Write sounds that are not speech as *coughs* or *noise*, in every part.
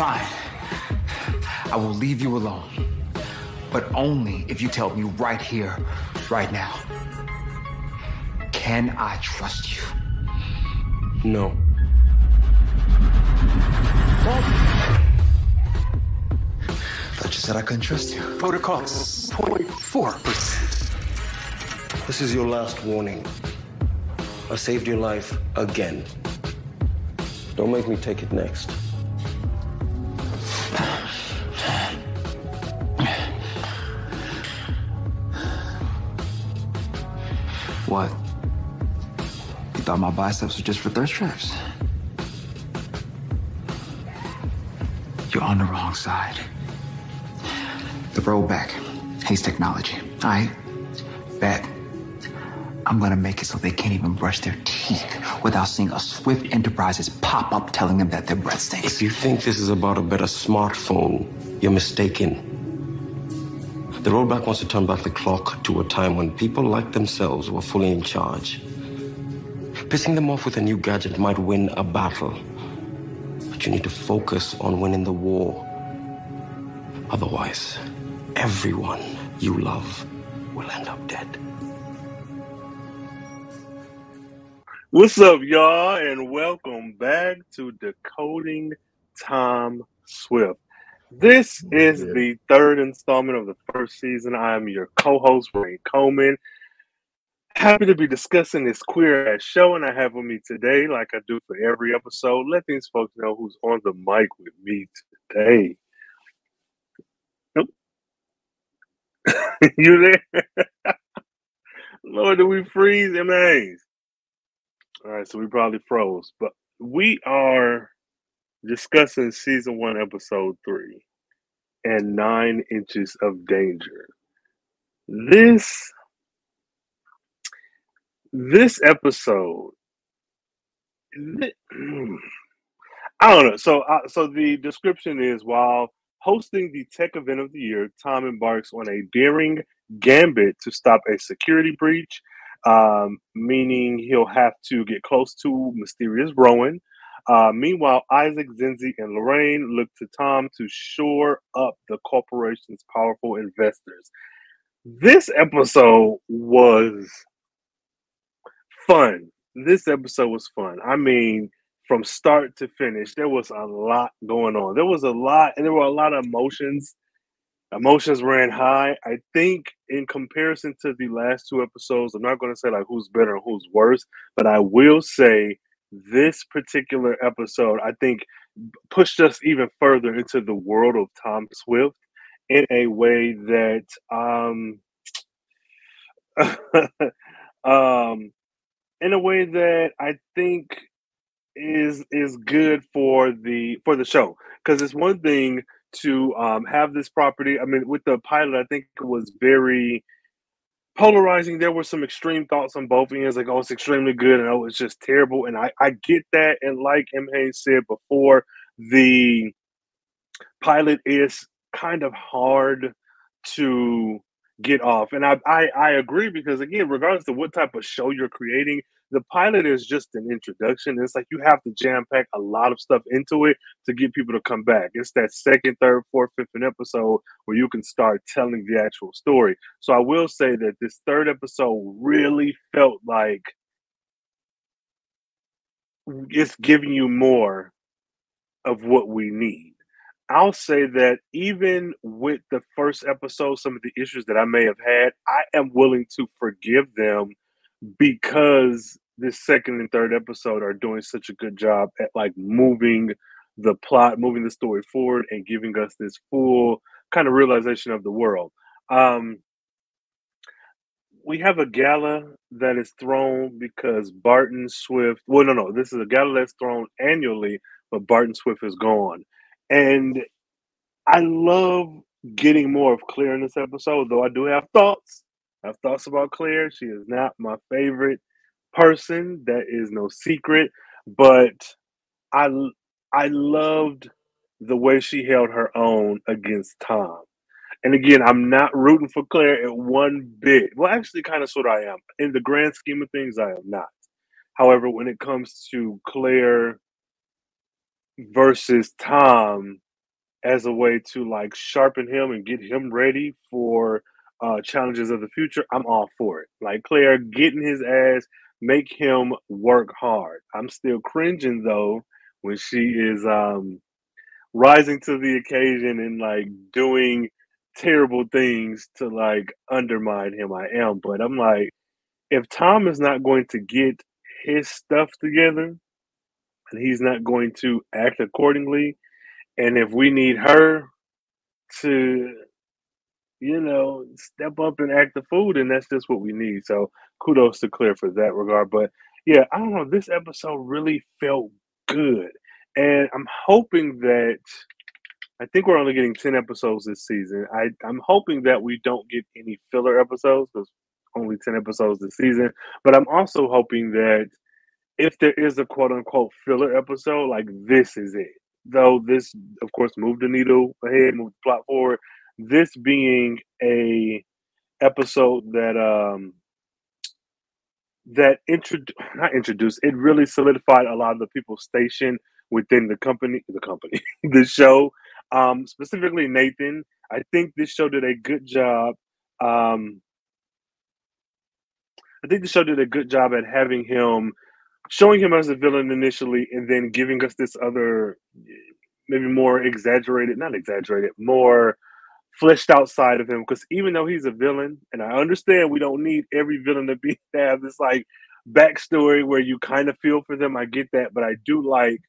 Fine. I will leave you alone. But only if you tell me right here, right now. Can I trust you? No. Thought you said I couldn't trust you. Protocol 0.4%. This is your last warning. I saved your life again. Don't make me take it next. Thought my biceps were just for thirst traps? You're on the wrong side. The rollback hates technology. I bet I'm gonna make it so they can't even brush their teeth without seeing a Swift Enterprises pop up telling them that their breath stinks. If you think this is about a better smartphone, you're mistaken. The rollback wants to turn back the clock to a time when people like themselves were fully in charge. Pissing them off with a new gadget might win a battle, but you need to focus on winning the war. Otherwise, everyone you love will end up dead. What's up, y'all, and welcome back to Decoding Tom Swift. This is Yeah. the third installment of the first season. I am your co-host, Ray Coleman. Happy to be discussing this queer ass show, and I have with me today, like I do for every episode, let these folks know who's on the mic with me today. Nope. *laughs* you there? *laughs* Lord, do we freeze? MAs. All right, so we probably froze, but we are discussing season one, episode three, and nine inches of danger. This this episode, *clears throat* I don't know. So, uh, so the description is while hosting the tech event of the year, Tom embarks on a daring gambit to stop a security breach, um, meaning he'll have to get close to mysterious Rowan. Uh, meanwhile, Isaac, Zenzi, and Lorraine look to Tom to shore up the corporation's powerful investors. This episode was fun. This episode was fun. I mean, from start to finish, there was a lot going on. There was a lot, and there were a lot of emotions. Emotions ran high. I think, in comparison to the last two episodes, I'm not going to say like who's better and who's worse, but I will say this particular episode, I think, pushed us even further into the world of Tom Swift in a way that um *laughs* um in a way that I think is is good for the for the show. Because it's one thing to um have this property i mean with the pilot i think it was very polarizing. There were some extreme thoughts on both ends like oh it's extremely good and oh it's just terrible and i i get that and like m hayes said before the pilot is kind of hard to get off. And I, I i agree because again regardless of what type of show you're creating the pilot is just an introduction. It's like you have to jam pack a lot of stuff into it to get people to come back. It's that second third fourth fifth and episode where you can start telling the actual story. So i will say that this third episode really felt like it's giving you more of what we need I'll say that even with the first episode, some of the issues that I may have had, I am willing to forgive them because this second and third episode are doing such a good job at like moving the plot, moving the story forward, and giving us this full kind of realization of the world. Um, we have a gala that is thrown because Barton Swift. Well, no, no, this is a gala that's thrown annually, but Barton Swift is gone. And I love getting more of Claire in this episode, though I do have thoughts. I have thoughts about Claire. She is not my favorite person. That is no secret. But I I loved the way she held her own against Tom. And again, I'm not rooting for Claire at one bit. Well, actually, kind of sort of I am. In the grand scheme of things, I am not. However, when it comes to Claire versus Tom, as a way to like sharpen him and get him ready for uh, challenges of the future, I'm all for it. Like Claire getting his ass, make him work hard. I'm still cringing though when she is um, rising to the occasion and like doing terrible things to like undermine him. I am, but I'm like, if Tom is not going to get his stuff together and he's not going to act accordingly, and if we need her to you know, step up and act the food, and that's just what we need. So kudos to Claire for that regard. But yeah, I don't know. This episode really felt good. And I'm hoping that I think we're only getting 10 episodes this season. I, I'm hoping that we don't get any filler episodes because only 10 episodes this season. But I'm also hoping that if there is a quote unquote filler episode, like this is it. Though this, of course, moved the needle ahead, moved the plot forward. This being a episode that um that introduced not introduced it really solidified a lot of the people's station within the company the company *laughs* the show. Um specifically nathan. I think this show did a good job um i think the show did a good job at having him showing him as a villain initially and then giving us this other maybe more exaggerated not exaggerated more fleshed outside of him because even though he's a villain, and I understand we don't need every villain to be *laughs* to have this like backstory where you kind of feel for them. I get that, but I do like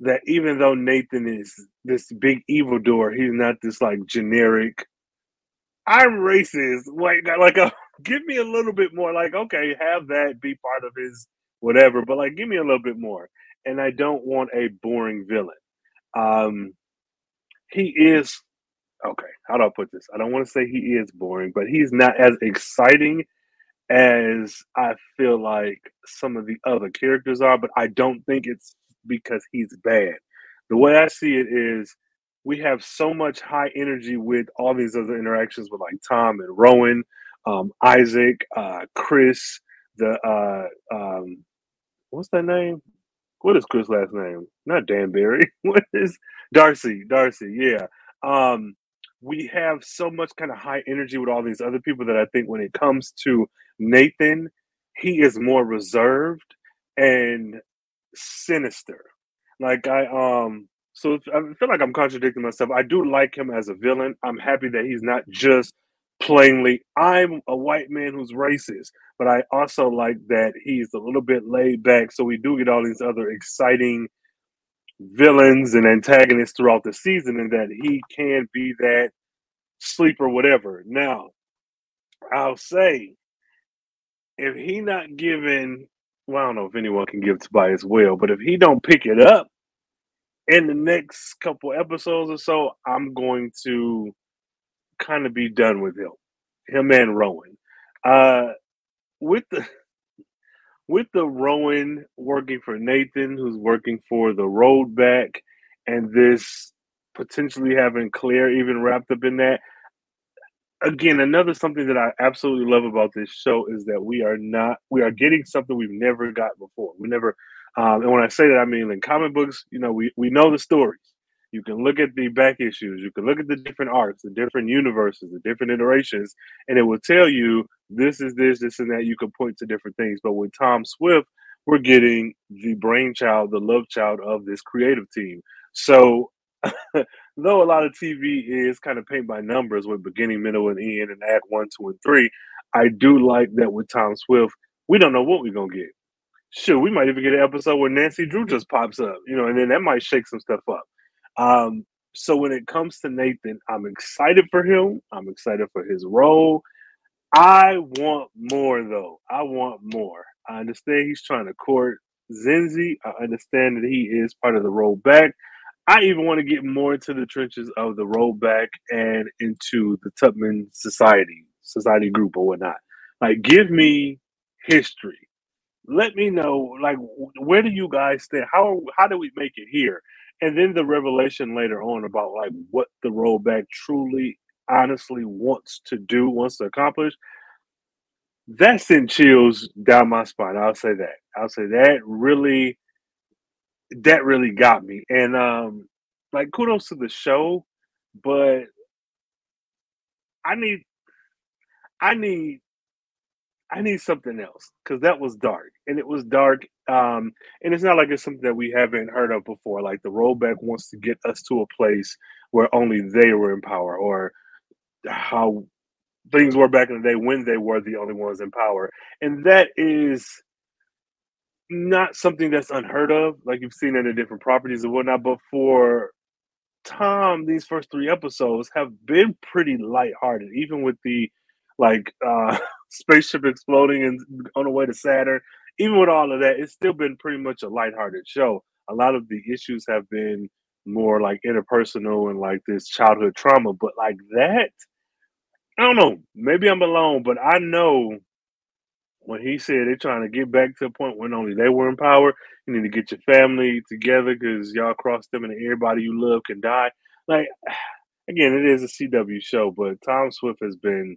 that even though Nathan is this big evil door, he's not this like generic. I'm racist. Like, like a, *laughs* give me a little bit more. Like, okay, have that be part of his whatever, but like, give me a little bit more. And I don't want a boring villain. Um, he is okay, how do I put this? I don't want to say he is boring, but he's not as exciting as I feel like some of the other characters are, but I don't think it's because he's bad. The way I see it is we have so much high energy with all these other interactions with like Tom and Rowan, um, Isaac, uh, Chris, the uh, um, what's that name? What is Chris' last name? Not Danbury. *laughs* What is Darcy? Darcy, yeah. Um, we have so much kind of high energy with all these other people that I think when it comes to Nathan, he is more reserved and sinister. Like I um so I feel like I'm contradicting myself. I do like him as a villain. I'm happy that he's not just plainly I'm a white man who's racist, but I also like that he's a little bit laid back so we do get all these other exciting villains and antagonists throughout the season and that he can be that sleeper whatever. Now, I'll say if he not given well, I don't know if anyone can give Tobias well, but if he don't pick it up in the next couple episodes or so, I'm going to kind of be done with him. Him and Rowan. Uh with the *laughs* with the Rowan working for Nathan, who's working for the rollback, and this potentially having Claire even wrapped up in that. Again, another something that I absolutely love about this show is that we are not we are getting something we've never got before. We never, um, and when I say that, I mean in comic books, you know, we we know the stories. You can look at the back issues. You can look at the different arcs, the different universes, the different iterations, and it will tell you this is this, this and that. You can point to different things. But with Tom Swift, we're getting the brainchild, the love child of this creative team. So, *laughs* though a lot of TV is kind of paint by numbers with beginning, middle, and end, and act one, two, and three, I do like that with Tom Swift. We don't know what we're gonna get. Sure, we might even get an episode where Nancy Drew just pops up, you know, and then that might shake some stuff up. Um, so when it comes to Nathan, I'm excited for him. I'm excited for his role. I want more though. I want more. I understand he's trying to court Zenzi. I understand that he is part of the rollback. I even want to get more into the trenches of the rollback and into the Tubman Society, society group or whatnot. Like, give me history. Let me know, like, where do you guys stand? How how do we make it here? And then the revelation later on about like what the rollback truly honestly wants to do wants to accomplish that sent chills down my spine i'll say that. I'll say that really that really got me. And um like kudos to the show, but I need I need I need something else because that was dark and it was dark. Um, and it's not like it's something that we haven't heard of before. Like the rollback wants to get us to a place where only they were in power, or how things were back in the day when they were the only ones in power. And that is not something that's unheard of, like you've seen in the different properties and whatnot. But for Tom, these first three episodes have been pretty lighthearted, even with the like uh *laughs* spaceship exploding and on the way to Saturn. Even with all of that, it's still been pretty much a lighthearted show. A lot of the issues have been more like interpersonal and like this childhood trauma, but like that, I don't know. Maybe I'm alone, but I know when he said they're trying to get back to a point when only they were in power, you need to get your family together because y'all cross them and everybody you love can die. Like, *sighs* again, it is a CW show, but Tom Swift has been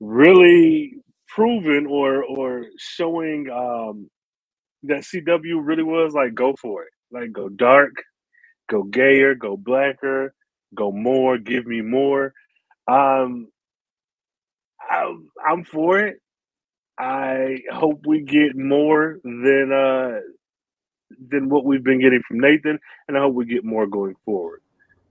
really proven or or showing um, that CW really was like go for it, like go dark, go gayer, go blacker, go more, give me more. Um, I'm, I'm for it. I hope we get more than uh than what we've been getting from Nathan, and I hope we get more going forward.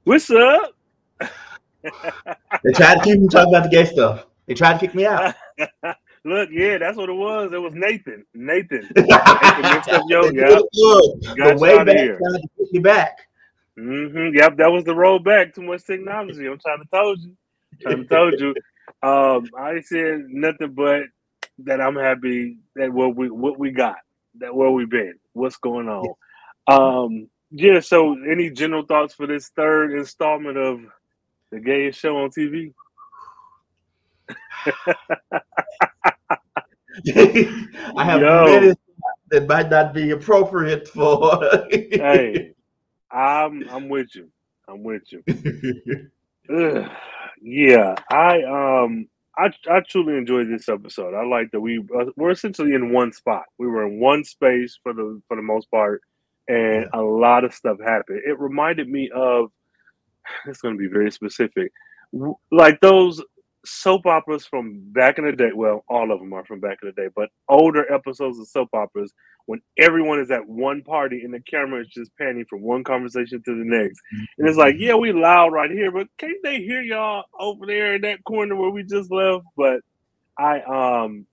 What's up? they tried to keep me talking about the gay stuff. They tried to kick me out. *laughs* Look, yeah, that's what it was. It was Nathan. Nathan. *laughs* Nathan yo, yeah. The way back here. trying to kick you back. Mm-hmm. Yep, that was the rollback. Too much technology. I'm trying to told you. I'm trying to told you. *laughs* Um, I said nothing but that I'm happy that what we what we got, that where we've been, what's going on. Um, yeah. So, any general thoughts for this third installment of the gayest show on TV? *laughs* *laughs* I have Yo. that might not be appropriate for. hey, *laughs* I'm I'm with you. I'm with you. yeah, I um I I truly enjoyed this episode. I like that we uh, we're essentially in one spot. We were in one space for the for the most part, and yeah. a lot of stuff happened. It reminded me of. *sighs* It's going to be very specific, like those soap operas from back in the day. Well, all of them are from back in the day, but older episodes of soap operas when everyone is at one party and the camera is just panning from one conversation to the next. And it's like, yeah, we loud right here, but can't they hear y'all over there in that corner where we just left? But I um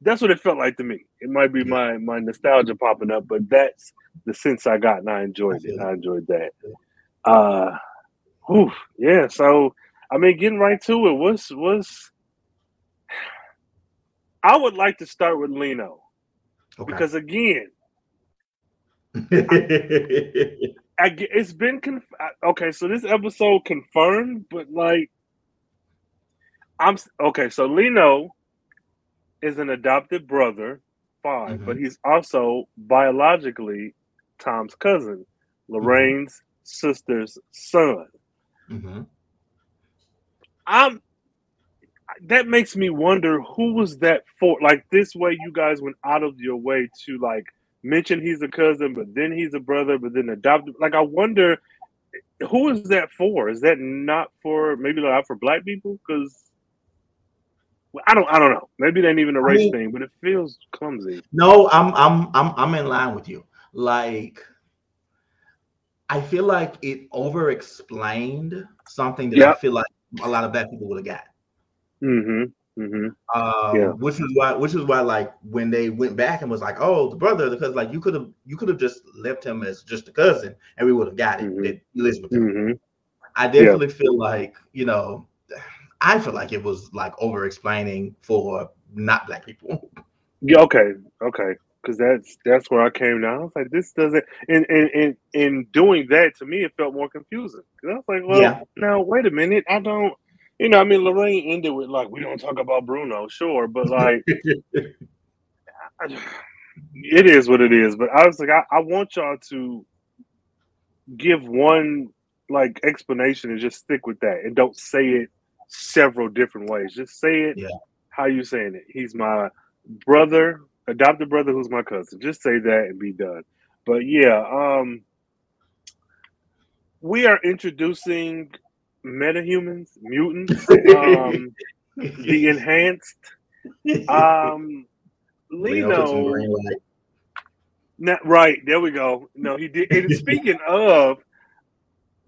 that's what it felt like to me. It might be my my nostalgia popping up, but that's the sense I got and I enjoyed it. I enjoyed that. Uh whew, yeah, so I mean, getting right to it, what's what's I would like to start with Lino. okay. because again, *laughs* I, I, it's been conf- okay. So this episode confirmed, but like, I'm okay. So Lino is an adopted brother, fine, mm-hmm. but he's also biologically Tom's cousin, mm-hmm. Lorraine's mm-hmm. sister's son. Mm-hmm. I'm that makes me wonder who was that for? Like this way, you guys went out of your way to like mention he's a cousin, but then he's a brother, but then adopted. Like I wonder who is that for? Is that not for maybe not for black people? Because I don't I don't know. Maybe it ain't even a race I mean, thing, but it feels clumsy. No, I'm I'm I'm I'm in line with you. Like I feel like it over explained something that yep. I feel like a lot of black people would have got. Mm-hmm. Mm-hmm. Um, yeah. Which is why, which is why, like when they went back and was like, "Oh, the brother," because like you could have, you could have just left him as just a cousin, and we would have got it. Mm-hmm. Elizabeth. Mm-hmm. I definitely yeah. feel like you know, I feel like it was like over explaining for not black people. Yeah. Okay. Okay. Because that's that's where I came down. I was like, this doesn't. And in in in doing that to me, it felt more confusing. Because I was like, well, yeah. now wait a minute, I don't you know, I mean, Lorraine ended with like, "We don't talk about Bruno," sure, but like, *sighs* it is what it is. But I was like, I, I want y'all to give one like explanation and just stick with that, and don't say it several different ways. Just say it yeah. how you saying it. He's my brother, adopted brother, who's my cousin. Just say that and be done. But yeah, um, we are introducing metahumans, mutants, um, the *laughs* enhanced. Um, *laughs* Lino. Not, right there we go. No, he did. And speaking *laughs* of,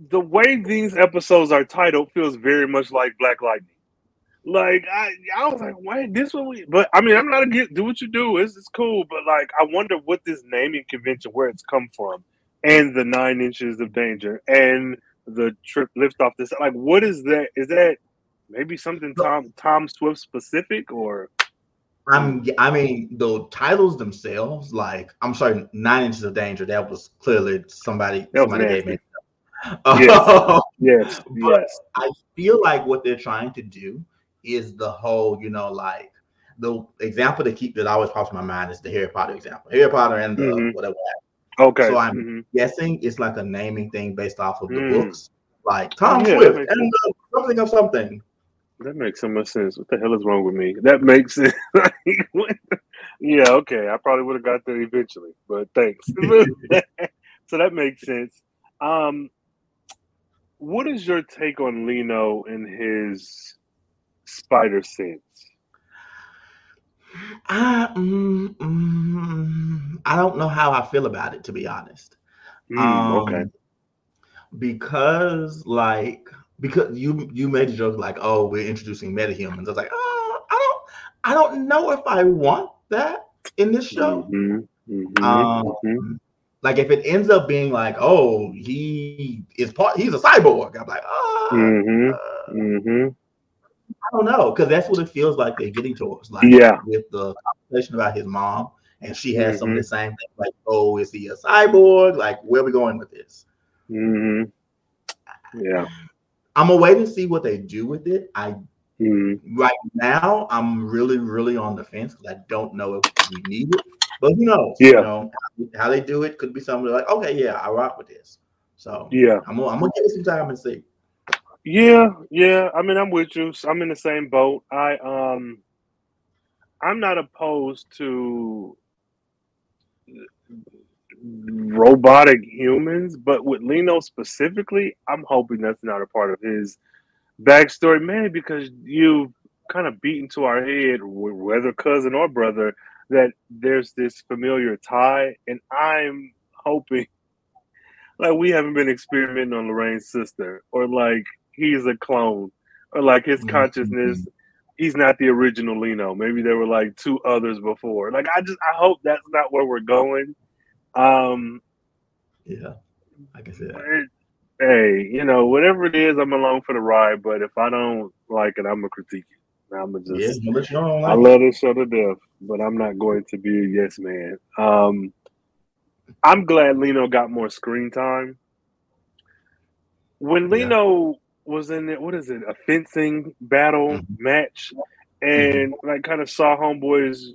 the way these episodes are titled feels very much like Black Lightning. Like I, I was like, wait, this one we. But I mean, I'm not against do what you do. It's it's cool, but like, I wonder what this naming convention where it's come from, and the nine inches of danger, and the trip lift off this. Like, what is that? Is that maybe something Tom Tom Swift specific or? I'm. I mean, the titles themselves, like I'm sorry, Nine Inches of Danger. That was clearly somebody. That somebody gave me. Yes. *laughs* yes. But yes. I feel like what they're trying to do is the whole, you know, like the example that keep that always pops in my mind is the Harry Potter example. Harry Potter and the Mhm. whatever. Okay. So I'm Mhm. guessing it's like a naming thing based off of the Mm. books, like Tom Yeah, Swift and uh, something of something. That makes so much sense. What the hell is wrong with me? That makes sense. Like, what the- yeah, okay. I probably would have got there eventually, but thanks. *laughs* *laughs* so that makes sense. Um, what is your take on Lino and his spider sense? I, mm, mm, I don't know how I feel about it to be honest. Mm, Um, okay. Because like because you you made a joke like oh we're introducing metahumans. I was like oh I don't I don't know if I want that in this show. Mhm, mhm, Um, mhm. Like if it ends up being like oh he is part he's a cyborg. I'm like oh uh, mhm. I don't know because that's what it feels like they're getting towards. Like Yeah. with the conversation about his mom and she has some of the same things like oh is he a cyborg? Like where are we going with this? Mhm. Yeah. I'm gonna wait and see what they do with it. I Mhm. right now I'm really, really on the fence because I don't know if we need it. But who knows? Yeah. You know, how they do it could be something like, okay, yeah, I rock with this. So Yeah. I'm gonna, I'm gonna give it some time and see. Yeah, yeah. I mean, I'm with you. I'm in the same boat. I um, I'm not opposed to robotic humans, but with Lino specifically, I'm hoping that's not a part of his backstory, man, because you kind of beat into our head, whether cousin or brother, that there's this familiar tie, and I'm hoping, *laughs* like, we haven't been experimenting on Lorraine's sister, or like he's a clone, or like his Mhm. consciousness. He's not the original Lino. Maybe there were like two others before. Like I just I hope that's not where we're going. Um, Yeah, like I said. it- hey, you know, whatever it is, I'm along for the ride. But if I don't like it, I'm gonna critique it. I'm gonna just. Let you I like love this show to death, but I'm not going to be a yes man. Um, I'm glad Lino got more screen time. When Yeah. Lino was in it, what is it, a fencing battle Mhm. match, and like kind of saw Homeboy's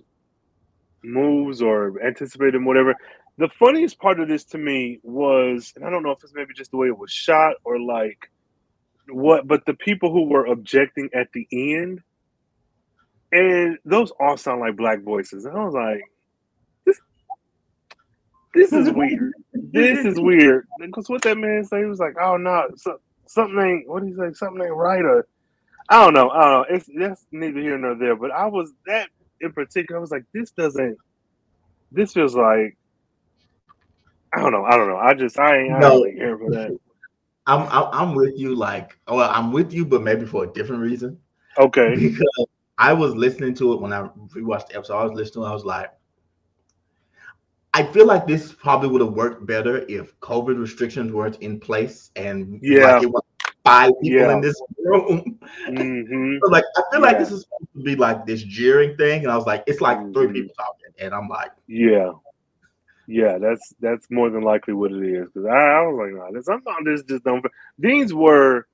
moves or anticipated whatever. The funniest part of this to me was, and I don't know if it's maybe just the way it was shot or like what, but the people who were objecting at the end, and those all sound like black voices. And I was like, this, this is *laughs* weird. This is weird. Because what that man say, he was like, oh no, so, something ain't. What do you say? Something ain't right. Or I don't know. I don't know. It's that's neither here nor there. But I was that in particular. I was like, this doesn't. This feels like. I don't know. I don't know. I just I ain't, I No. really here for that. I'm, I'm I'm with you. Like, well, I'm with you, but maybe for a different reason. Okay. *laughs* Because I was listening to it when I rewatched the episode. I was listening. I was like, I feel like this probably would have worked better if COVID restrictions weren't in place and Yeah. like it was five people Yeah. in this room. *laughs* hmm So, like, I feel like this is supposed to be like this jeering thing, and I was like, it's like three Mhm. people talking, and I'm like, Yeah. Yeah, that's that's more than likely what it is. Because I, I was like, nah, this sometimes this just don't. These were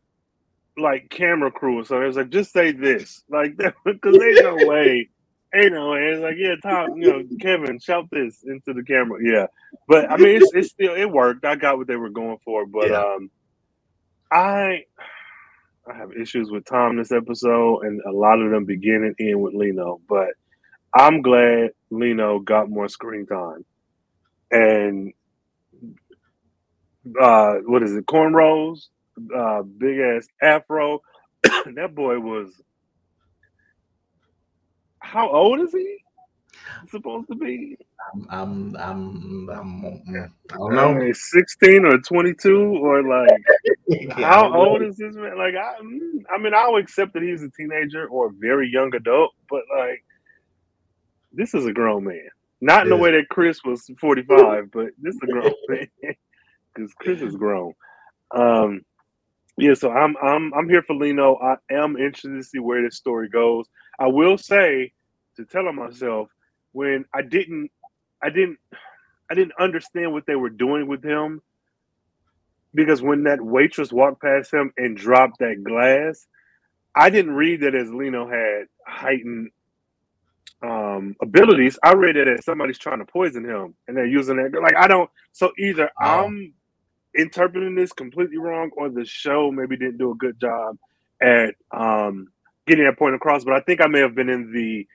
like camera crew, so it was like, just say this, like, *laughs* because there's no *laughs* way, ain't know, way. It's like, yeah, Tom, you know, Kevin, shout this into the camera, yeah. But I mean, it's, it's still it worked. I got what they were going for, but Yeah. um, I I have issues with Tom this episode, and a lot of them begin and end with Lino. But I'm glad Lino got more screen time, and uh, what is it, cornrows, uh, big ass afro. *coughs* that boy was. How old is he? Supposed to be. I'm, I'm, I'm, I'm I don't know. 16 or 22 or like, *laughs* yeah, how old is this man? Like, I, I mean, I'll accept that he's a teenager or a very young adult, but like, this is a grown man. Not in the way that Chris was 45, but this is a grown *laughs* man because Chris is grown. Um, yeah, so I'm I'm I'm here for Lino. I am interested to see where this story goes. I will say to tell myself when I didn't I didn't I didn't understand what they were doing with him because when that waitress walked past him and dropped that glass, I didn't read that as Lino had heightened um, abilities. I read it as somebody's trying to poison him and they're using it. Like I don't. So either I'm interpreting this completely wrong, or the show maybe didn't do a good job at um, getting that point across. But I think I may have been in the.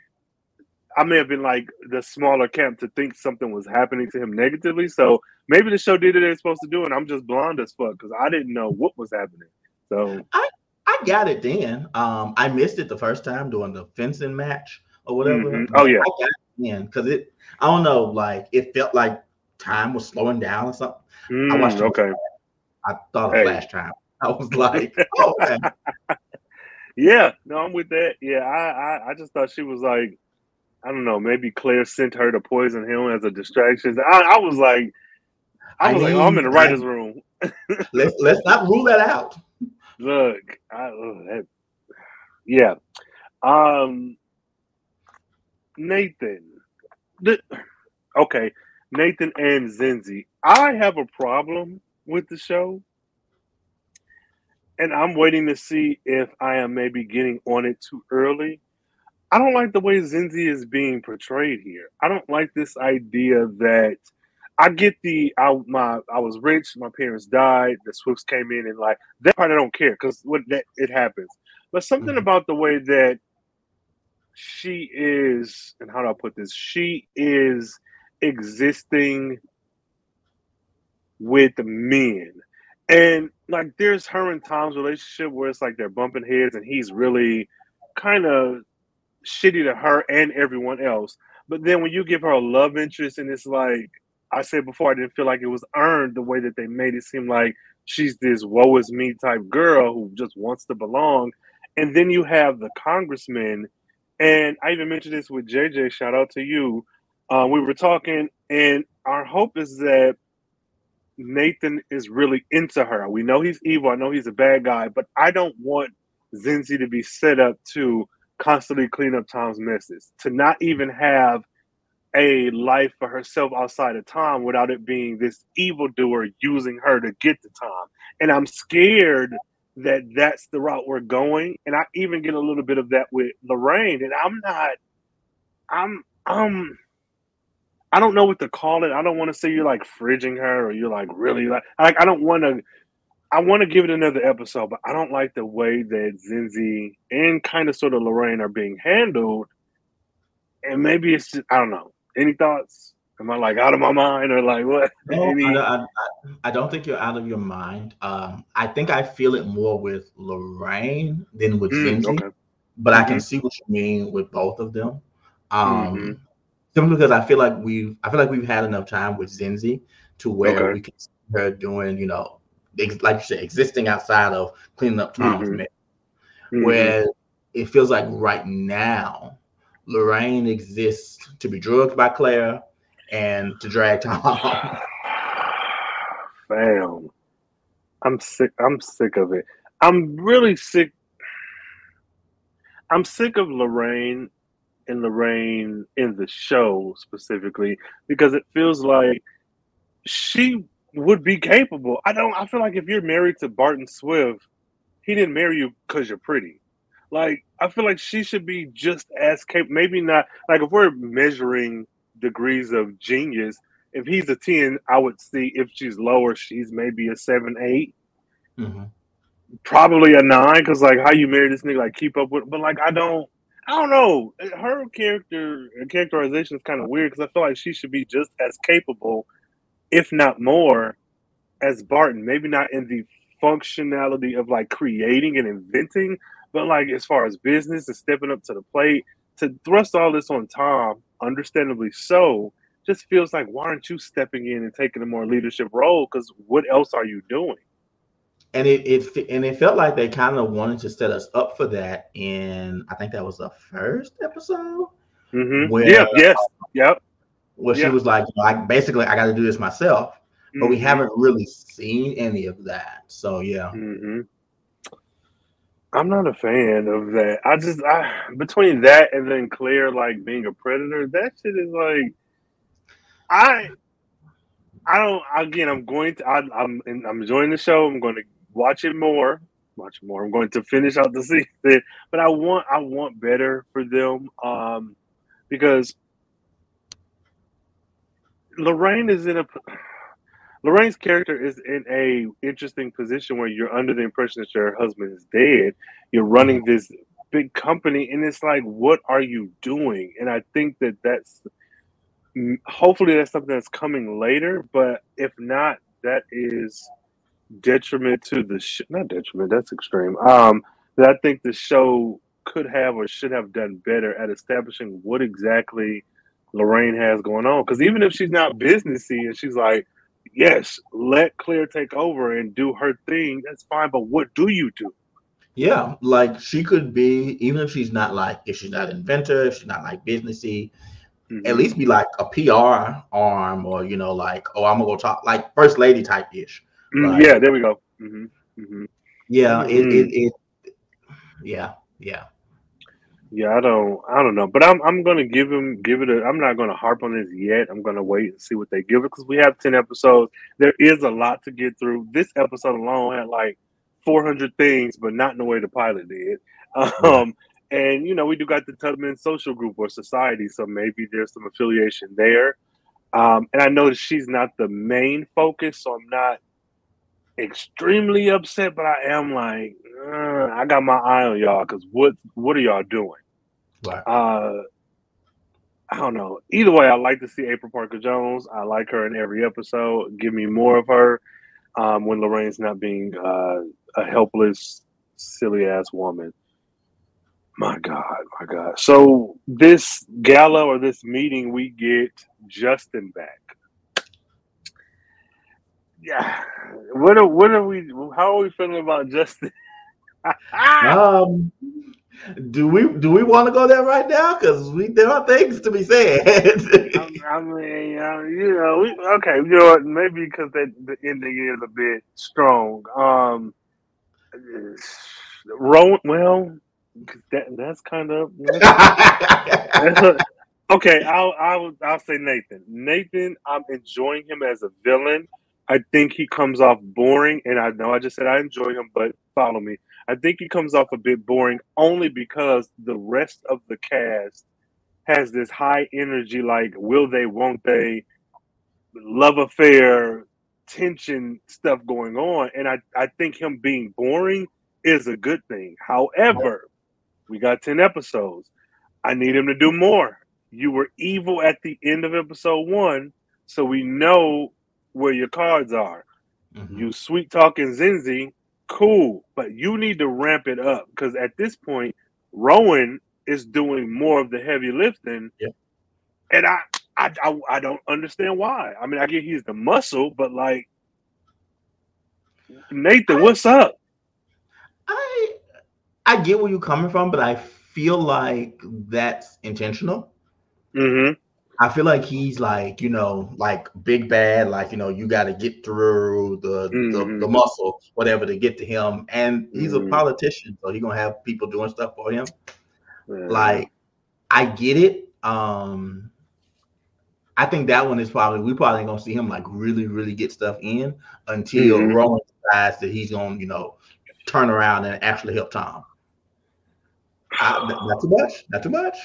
I may have been like the smaller camp to think something was happening to him negatively. So maybe the show did what it's supposed to do, and I'm just blonde as fuck because I didn't know what was happening. So I I got it then. Um, I missed it the first time during the fencing match or whatever. Mm-hmm. Oh yeah, because it, I don't know, like it felt like time was slowing down or something. Mm, I watched. Okay, I thought of hey. Flash Time. I was like, *laughs* oh, okay. yeah, no, I'm with that. Yeah, I, I, I just thought she was like, I don't know, maybe Claire sent her to poison him as a distraction. I, I was like, I, I was mean, like, oh, I'm in the writers' room. *laughs* let's let's not rule that out. Look, I, oh, that, yeah. Um, Nathan. The, okay, Nathan and Zenzi. I have a problem with the show. And I'm waiting to see if I am maybe getting on it too early. I don't like the way Zenzi is being portrayed here. I don't like this idea that I get the I my I was rich, my parents died, the Swifts came in and like that part I don't care because what that it happens. But something mm-hmm. about the way that she is, and how do I put this? She is existing with men. And like there's her and Tom's relationship where it's like they're bumping heads and he's really kind of shitty to her and everyone else. But then when you give her a love interest and it's like I said before, I didn't feel like it was earned the way that they made it seem like she's this woe is me type girl who just wants to belong. And then you have the congressman and I even mentioned this with JJ. Shout out to you. Uh, we were talking, and our hope is that Nathan is really into her. We know he's evil. I know he's a bad guy, but I don't want Zenzi to be set up to constantly clean up Tom's messes, to not even have a life for herself outside of Tom without it being this evildoer using her to get to Tom. And I'm scared that that's the route we're going. And I even get a little bit of that with Lorraine. And I'm not, I'm, um, I don't know what to call it. I don't want to say you're like fridging her or you're like really like, like I don't want to, I want to give it another episode, but I don't like the way that Zenzi and kind of sort of Lorraine are being handled. And maybe it's just, I don't know. Any thoughts? Am I like out of my mind or like what? *laughs* No, I, I, I, don't think you're out of your mind. Um, I think I feel it more with Lorraine than with mm, okay. but mm-hmm. I can mm-hmm. see what you mean with both of them. Um, mm-hmm. Simply because I feel like we've I feel like we've had enough time with Zenzi to where okay. we can see her doing, you know, ex- like you said, existing outside of cleaning up Tom's mm-hmm. mess. Mm-hmm. Where it feels like right now, Lorraine exists to be drugged by Claire and to drag Tom. Fam, I'm sick. I'm sick of it. I'm really sick. I'm sick of Lorraine and Lorraine in the show specifically because it feels like she would be capable. I don't. I feel like if you're married to Barton Swift, he didn't marry you because you're pretty. Like I feel like she should be just as capable. Maybe not. Like if we're measuring degrees of genius. If he's a 10, I would see if she's lower, she's maybe a 7, 8. Mm-hmm. Probably a 9, because, like, how you marry this nigga, like, keep up with, but, like, I don't, I don't know. Her character characterization is kind of weird because I feel like she should be just as capable, if not more, as Barton, maybe not in the functionality of like creating and inventing, but like as far as business and stepping up to the plate, to thrust all this on Tom, understandably so, just feels like why aren't you stepping in and taking a more leadership role? Because what else are you doing? And it, it and it felt like they kind of wanted to set us up for that in I think that was the first episode. Mm-hmm. Where, yeah, yes, yep. Where yep. she was like, like basically, I got to do this myself, mm-hmm. but we mm-hmm. haven't really seen any of that. So yeah. Mm-hmm. I'm not a fan of that. I just I between that and then Claire like being a predator, that shit is like I I don't again I'm going to I, am I'm, I'm enjoying the show. I'm going to watch it more. Watch more. I'm going to finish out the season. But I want I want better for them. Um because Lorraine is in a Lorraine's character is in a interesting position where you're under the impression that your husband is dead. You're running this big company, and it's like, what are you doing? And I think that that's hopefully that's something that's coming later. But if not, that is detriment to the sh- not detriment. That's extreme. Um, that I think the show could have or should have done better at establishing what exactly Lorraine has going on. Because even if she's not businessy and she's like, yes, let Claire take over and do her thing. That's fine. But what do you do? Yeah, like she could be, even if she's not like, if she's not inventor, if she's not like businessy, mm-hmm. at least be like a PR arm or, you know, like, oh, I'm gonna go talk like first lady type ish. Mm, yeah, there we go. Mm-hmm. Mm-hmm. Yeah, it, it, it, yeah, yeah. Yeah, I don't, I don't know, but I'm, I'm gonna give him, give it a. I'm not gonna harp on this yet. I'm gonna wait and see what they give it because we have ten episodes. There is a lot to get through. This episode alone had like 400 things, but not in the way the pilot did. Um, and you know, we do got the Tubman social group or society, so maybe there's some affiliation there. Um, and I know that she's not the main focus, so I'm not extremely upset, but I am like, uh, I got my eye on y'all because what what are y'all doing? Right. Uh, I don't know. Either way, I like to see April Parker Jones. I like her in every episode. Give me more of her um, when Lorraine's not being uh, a helpless, silly ass woman. My God, my God. So this gala or this meeting, we get Justin back yeah. What are what are we? How are we feeling about Justin? *laughs* um, do we do we want to go there right now? Because we there are things to be said. I, mean, uh, you know, we, okay, you know? Maybe because that the ending is a bit strong. Um, Rowan, well, that that's kind of. *laughs* That's a, okay, I'll I'll I'll say Nathan. Nathan, I'm enjoying him as a villain I think he comes off boring, and I know I just said I enjoy him, but follow me. I think he comes off a bit boring only because the rest of the cast has this high energy, like will they, won't they, love affair, tension stuff going on, and I I think him being boring is a good thing. However, we got ten episodes. I need him to do more. You were evil at the end of episode one, so we know where your cards are. Mm-hmm. You sweet talking Zenzi, cool, but you need to ramp it up because at this point, Rowan is doing more of the heavy lifting, yeah. and I, I, I, I don't understand why. I mean, I get he's the muscle, but like Nathan, I, what's up? I, I get where you're coming from, but I feel like that's intentional. Mm-hmm. I feel like he's like, you know, like big bad, like, you know, you got to get through the, mm-hmm. the, the muscle, whatever, to get to him. And he's mm-hmm. a politician, so he's gonna have people doing stuff for him. Yeah. Like, I get it. Um, I think that one is probably we probably gonna see him like really, really get stuff in until mm-hmm. Roman decides that he's gonna, you know, turn around and actually help Tom. I, not too much, not too much.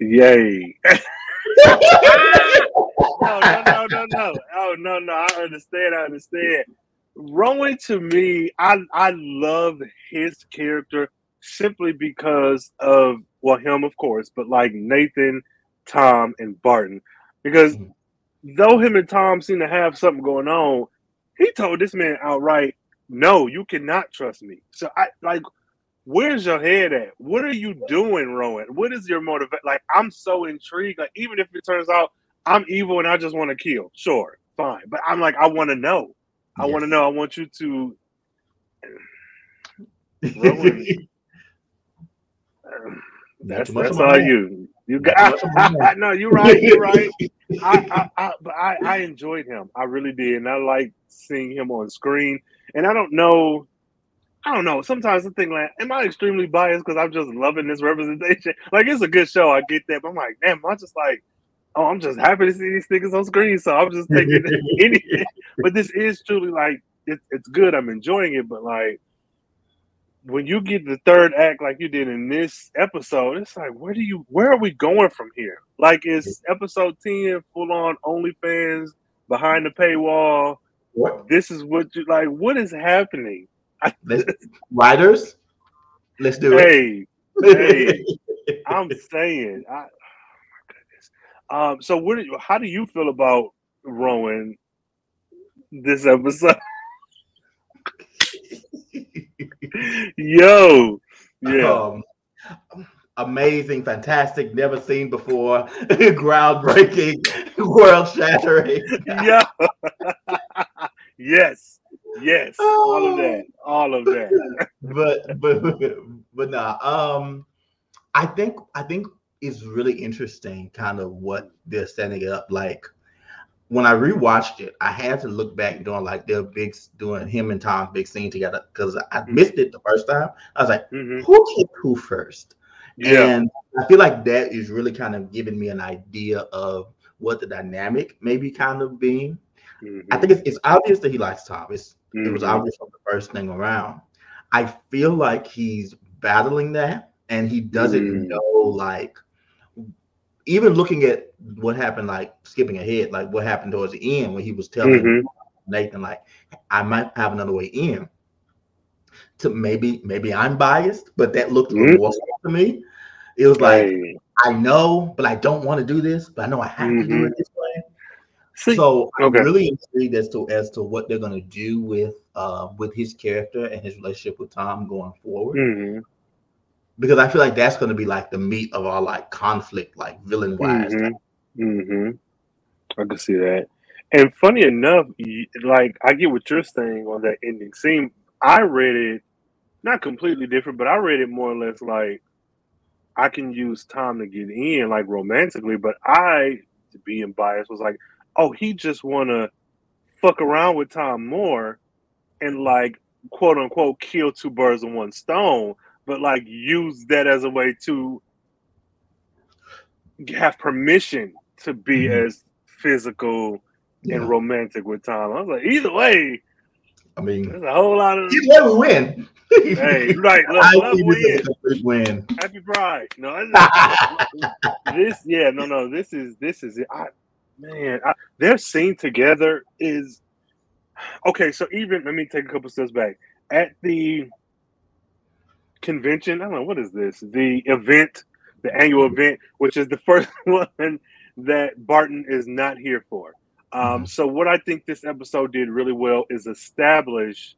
Yay. *laughs* no, no, no, no, no. Oh no, no. I understand. I understand. Rowan to me, I I love his character simply because of well, him of course, but like Nathan, Tom, and Barton. Because mm-hmm. though him and Tom seem to have something going on, he told this man outright, "No, you cannot trust me." So I like, where's your head at? What are you doing, Rowan? What is your motivation? Like, I'm so intrigued. Like, even if it turns out I'm evil and I just want to kill, sure, fine. But I'm like, I want to know. I yes. want to know. I want you to. *laughs* Rowan, that's that's all you. You got *laughs* no. You're right. You're right. I, I, I, but I, I enjoyed him. I really did, and I like seeing him on screen. And I don't know. I don't know. Sometimes I think like, am I extremely biased because I'm just loving this representation? *laughs* Like it's a good show. I get that, but I'm like, damn, I'm just like, oh, I'm just happy to see these niggas on screen. So I'm just taking *laughs* anything. But this is truly like it, it's good. I'm enjoying it, but like when you get the third act like you did in this episode, it's like where do you where are we going from here? Like is episode 10 full on OnlyFans behind the paywall? What? This is what you like what is happening? Let's, writers, let's do hey, it. Hey, I'm saying, I, oh my goodness. Um, so what? How do you feel about Rowan this episode? *laughs* Yo, yeah. Um, amazing, fantastic, never seen before, *laughs* groundbreaking, *laughs* world shattering. yeah. yes. Yes. All of that. All of that. *laughs* but but but nah. Um I think I think it's really interesting kind of what they're setting it up like when I rewatched it, I had to look back doing like their big doing him and Tom's big scene together because I mm-hmm. missed it the first time. I was like, mm-hmm. who kicked who first? Yeah. And I feel like that is really kind of giving me an idea of what the dynamic maybe kind of being. Mm-hmm. I think it's, it's, obvious that he likes Tom. It's, It was mm-hmm. obvious from the first thing around. I feel like he's battling that and he doesn't mm. know like even looking at what happened, like skipping ahead, like what happened towards the end when he was telling mm-hmm. Nathan, like, I might have another way in. To maybe, maybe I'm biased, but that looked mm-hmm. remorseful to me. It was like, hey. I know, but I don't want to do this, but I know I have mm-hmm. to do mm-hmm. it. See, so I'm really intrigued as to as to what they're gonna do with uh with his character and his relationship with Tom going forward. Mm-hmm because I feel like that's going to be like the meat of our like conflict, like villain wise. Mm-hmm. mm-hmm. I can see that. And funny enough, like I get what you're saying on that ending scene. I read it not completely different, but I read it more or less like I can use Tom to get in, like romantically. But I, being biased, was like, oh, he just want to fuck around with Tom more and like quote unquote kill two birds with one stone but like use that as a way to have permission to be mm-hmm. as physical yeah. and romantic with Tom. I was like, either way, I mean, there's a whole lot of either way we win. hey, right? *laughs* Love, love win. win. Happy Pride. No, *laughs* this, yeah, no, no. This is this is it. I, man, I, their scene together is okay. So even let me take a couple steps back at the convention. I don't know what is this. The event, the annual event, which is the *laughs* first one that Barton is not here for. Um, mm-hmm. so what I think this episode did really well is establish,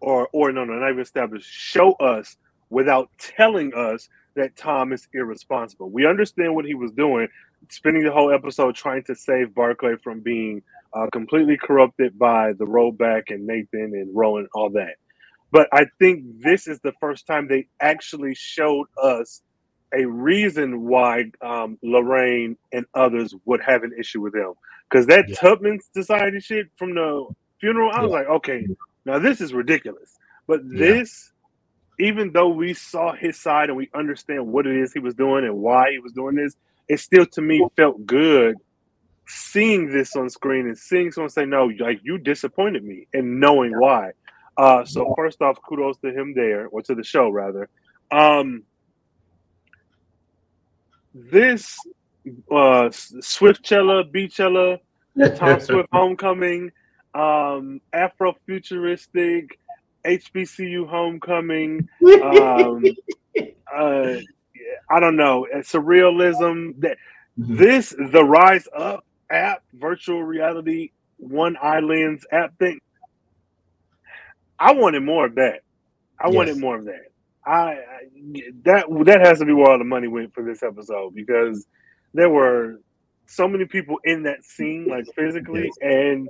or or no, no, not even establish, show us without telling us that Tom is irresponsible. We understand what he was doing, spending the whole episode trying to save Barclay from being uh, completely corrupted by the rollback and Nathan and Rowan, all that. But I think this is the first time they actually showed us a reason why um, Lorraine and others would have an issue with him. Because that yeah. Tubman Society shit from the funeral, I was like, okay, now this is ridiculous. But yeah. this, even though we saw his side and we understand what it is he was doing and why he was doing this, it still to me felt good seeing this on screen and seeing someone say, no, like you disappointed me and knowing why. Uh, so first off, kudos to him there, or to the show rather. Um, this uh, Swiftcella, Beychella, Tom *laughs* Swift Homecoming, um, Afrofuturistic, HBCU Homecoming. Um, *laughs* uh, I don't know, surrealism. That mm-hmm. this the Rise Up app, virtual reality one eye lens app thing. I wanted more of that. I yes. wanted more of that. I, I that that has to be where all the money went for this episode because there were so many people in that scene, like physically, yes. and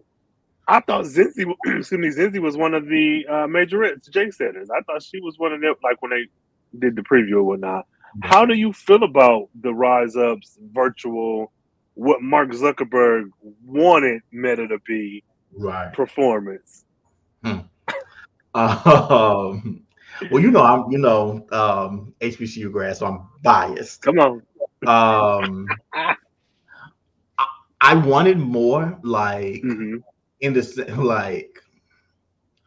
I thought Zenzi, *clears throat* excuse me, Zenzi was one of the uh, majorettes, Jay setters. I thought she was one of them, like when they did the preview or whatnot. How do you feel about the Rise Up's virtual, what Mark Zuckerberg wanted Meta to be, right? Performance. Hmm. um, well, you know, I'm, you know, um, HBCU grad, so I'm biased. Come on. Um, *laughs* I, I wanted more, like mm-hmm. in the like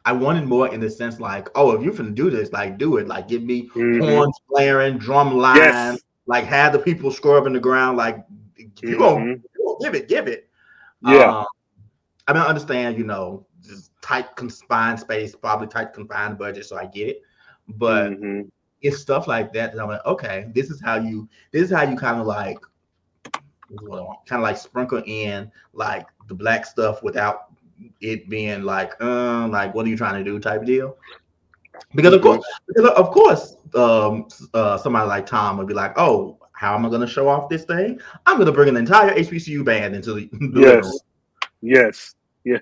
I wanted more in the sense like, oh, if you're gonna do this, like do it. Like give me mm-hmm. horns blaring, drum line, yes. like have the people scrubbing the ground, like mm-hmm. you gonna, give it, give it. Yeah. Um, I mean, I understand, you know, just tight confined space, probably tight confined budget, so I get it. But mm-hmm. it's stuff like that that I'm like, okay, this is how you this is how you kind of like kind of like sprinkle in like the black stuff without it being like, um, like what are you trying to do type deal. Because of course, because of course, um, uh, somebody like Tom would be like, "Oh, how am I going to show off this thing? I'm going to bring an entire HBCU band into the, *laughs* the yes, yes,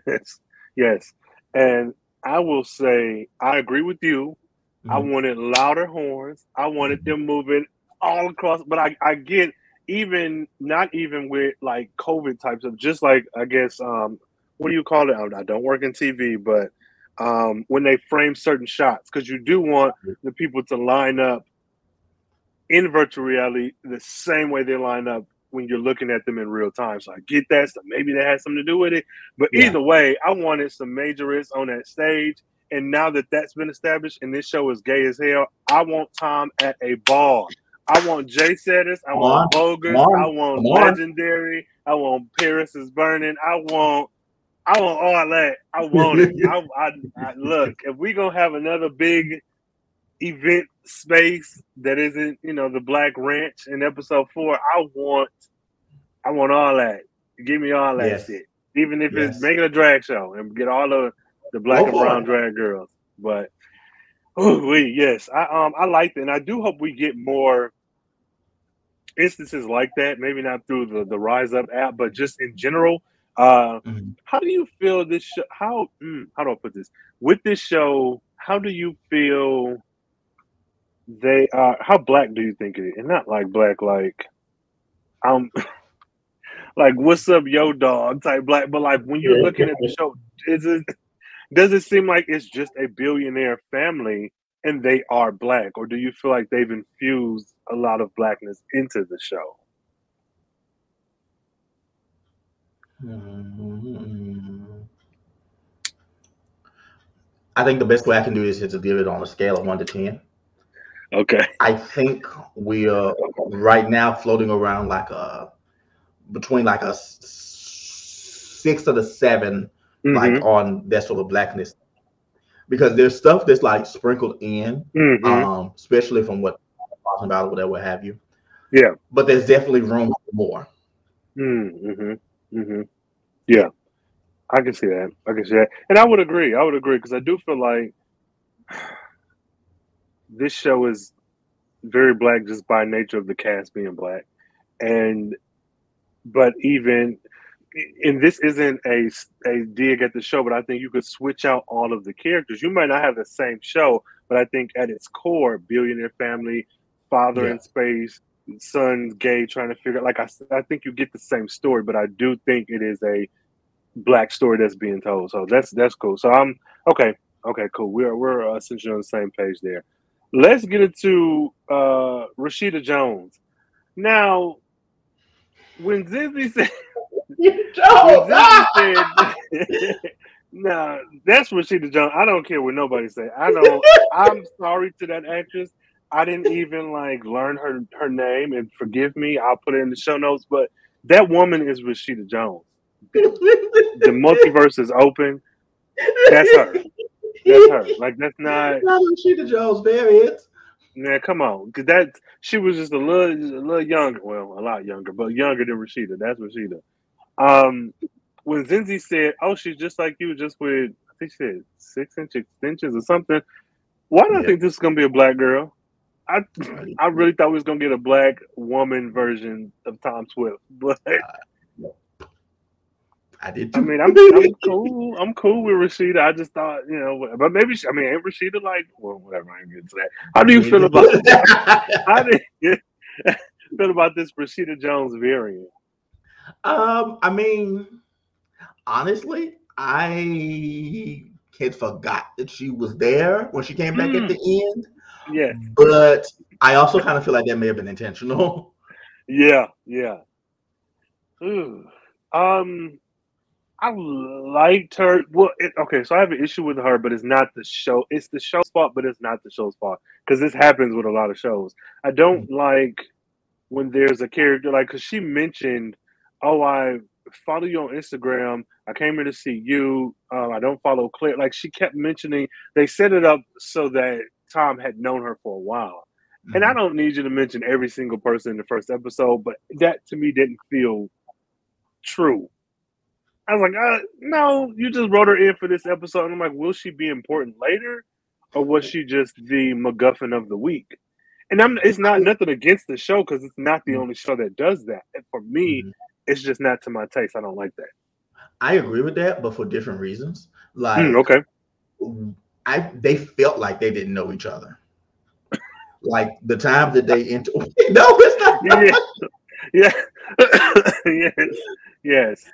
yes, yes." And I will say, I agree with you. Mm-hmm. I wanted louder horns. I wanted them moving all across, but I, I get even not even with like COVID types of just like I guess um what do you call it? I don't work in TV, but um, when they frame certain shots, because you do want the people to line up in virtual reality the same way they line up when you're looking at them in real time. So I get that. So maybe that has something to do with it. But yeah. either way, I wanted some majorettes on that stage. And now that that's been established and this show is gay as hell, I want Tom at a ball. I want Jay Setters. I want Bogus. I want Legendary. I want Paris is Burning. I want I want all that. I want it. *laughs* I, I, I, look, if we gonna have another big event space that isn't, you know, the Black Ranch in episode four, I want, I want all that. Give me all that yes. shit, even if yes. it's making a drag show and get all the the black and brown drag girls. But oh, we yes, I um I like that, and I do hope we get more instances like that. Maybe not through the the Rise Up app, but just in general uh, mm-hmm. How do you feel this show? How mm, how do I put this? With this show, how do you feel they are? How black do you think it is? And not like black, like um, *laughs* like what's up, yo dog type black. But like when you're looking at the show, is it does it seem like it's just a billionaire family and they are black, or do you feel like they've infused a lot of blackness into the show? Mm-hmm. I think the best way I can do this is to give it on a scale of one to ten. Okay. I think we are right now floating around like a between like a six to the 7 mm-hmm. like on that sort of blackness. Because there's stuff that's like sprinkled in, mm-hmm. um, especially from what talking about or whatever have you. Yeah. But there's definitely room for more. Mm-hmm. Mm-hmm. Yeah, I can see that. I can see that, and I would agree. I would agree because I do feel like this show is very black just by nature of the cast being black, and but even and this isn't a a dig at the show, but I think you could switch out all of the characters. You might not have the same show, but I think at its core, billionaire family, father yeah. in space, son's gay trying to figure like I, I think you get the same story but i do think it is a black story that's being told so that's that's cool so i'm okay okay cool we're we're essentially on the same page there let's get into uh rashida jones now when Zenzi said *laughs* said *laughs* nah, that's Rashida Jones. I don't care what nobody say. I *laughs* don't. I'm sorry to that actress. I didn't even like learn her her name and forgive me. I'll put it in the show notes. But that woman is Rashida Jones. the multiverse is open. That's her. That's her. Like that's not. Not Rashida Jones, variant. Man, come on, because that she was just a little, a little younger. Well, a lot younger, but younger than Rashida. That's Rashida. Um, when Zenzi said, "Oh, she's just like you, just with I think she said six inch extensions or something," why do yeah. I think this is gonna be a black girl? I I really thought we was gonna get a black woman version of Tom Swift, *laughs* but uh, I did. Too. I mean, I'm, I'm cool. I'm cool with Rashida. I just thought, you know, but maybe she, I mean, ain't Rashida like, well, whatever. I ain't get to that. How do you feel about? *laughs* *laughs* how do you feel about this Rashida Jones variant? Um, I mean, honestly, I had forgot that she was there when she came back mm. at the end. Yeah. But I also kind of feel like that may have been intentional. Yeah, yeah. Ooh. Um I liked her. Well, it, okay, so I have an issue with her, but it's not the show. It's the show's fault, but it's not the show's fault because this happens with a lot of shows. I don't mm-hmm. like when there's a character like because she mentioned, "Oh, I follow you on Instagram. I came here to see you. Um, I don't follow Claire." Like she kept mentioning, they set it up so that Tom had known her for a while. Mm-hmm. And I mm-hmm. don't need you to mention every single person in the first episode, but that to me didn't feel true. I was like, uh, no, you just wrote her in for this episode. And I'm like, will she be important later? Or was she just the MacGuffin of the week? And I'm it's not nothing against the show because it's not the mm-hmm. only show that does that. And for me, mm-hmm. it's just not to my taste. I don't like that. I agree with that, but for different reasons. Like mm, okay. I they felt like they didn't know each other. like the time that they enter. *laughs* no, it's not. Yeah. yeah. *coughs* yes. Yes.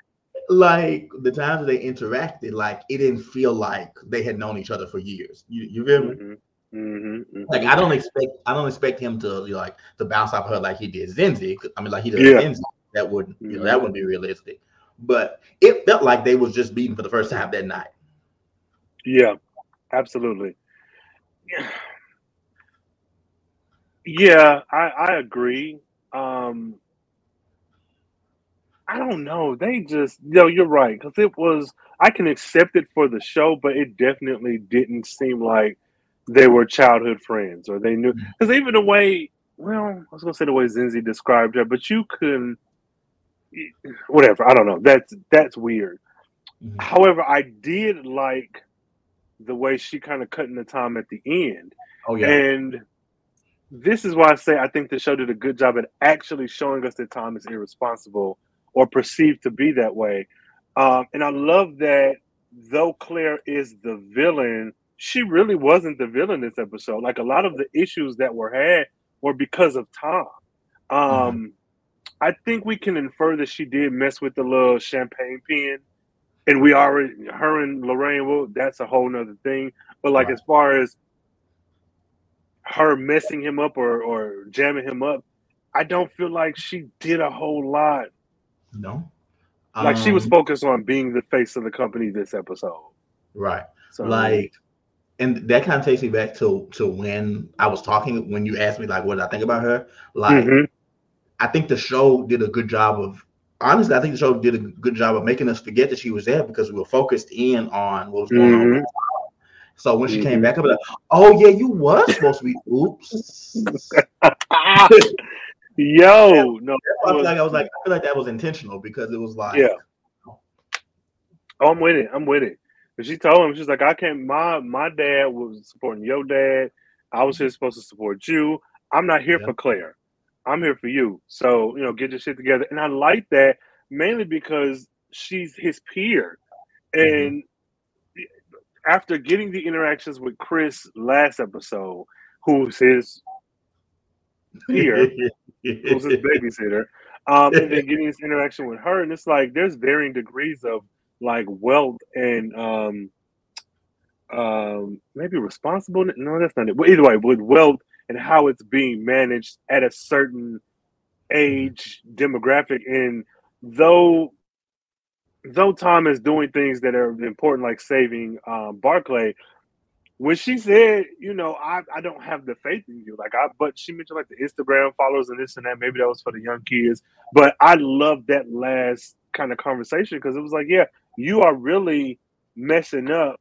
Like the times that they interacted, like it didn't feel like they had known each other for years. You you feel me? Mm-hmm. Mm-hmm. Like I don't expect I don't expect him to like to bounce off her like he did Zenzi. I mean, like he did yeah. Zenzi. That wouldn't you know that wouldn't be realistic. But it felt like they was just beating for the first time that night. Yeah, absolutely. Yeah, I, I agree. Um, I don't know. They just no, you're right because it was. I can accept it for the show, but it definitely didn't seem like they were childhood friends or they knew because mm. even the way. Well, I was gonna say the way Zenzi described her, but you can, whatever. I don't know. That's that's weird. Mm-hmm. However, I did like the way she kind of cut in the time at the end. Oh yeah. And this is why I say I think the show did a good job at actually showing us that Tom is irresponsible or perceived to be that way. Um, and I love that though Claire is the villain, she really wasn't the villain this episode. Like a lot of the issues that were had were because of Tom. Um, mm-hmm. I think we can infer that she did mess with the little champagne pen and we already her and Lorraine. Well, that's a whole nother thing. But like right. as far as her messing him up or or jamming him up, I don't feel like she did a whole lot. No, like um, she was um, focused on being the face of the company this episode. Right. So like and that kind of takes me back to to when I was talking when you asked me like what did I think about her. Like mm-hmm. I think the show did a good job of honestly, I think the show did a good job of making us forget that she was there because we were focused in on what was going mm-hmm. on. So when she mm-hmm. came back, I was like, "Oh yeah, you was supposed to be." Oops. *laughs* Yo, *laughs* no. I feel like I was like, I feel like that was intentional because it was like, yeah. Oh, I'm with it. I'm with it. But she told him, she's like, I can't. My my dad was supporting your dad. I was here supposed to support you. I'm not here yeah. for Claire. I'm here for you. So, you know, get your shit together. And I like that mainly because she's his peer. Mm-hmm. And mm-hmm. after getting the interactions with Chris last episode, who's his peer, *laughs* who's his babysitter, um, and then getting this interaction with her, and it's like there's varying degrees of like wealth and um um maybe responsible. No, that's not it. But either way, with wealth and how it's being managed at a certain age demographic. And though though Tom is doing things that are important, like saving um, Barclay, when she said, you know, I, I don't have the faith in you, like I, but she mentioned like the Instagram followers and this and that. Maybe that was for the young kids, but I love that last kind of conversation because it was like, yeah, you are really messing up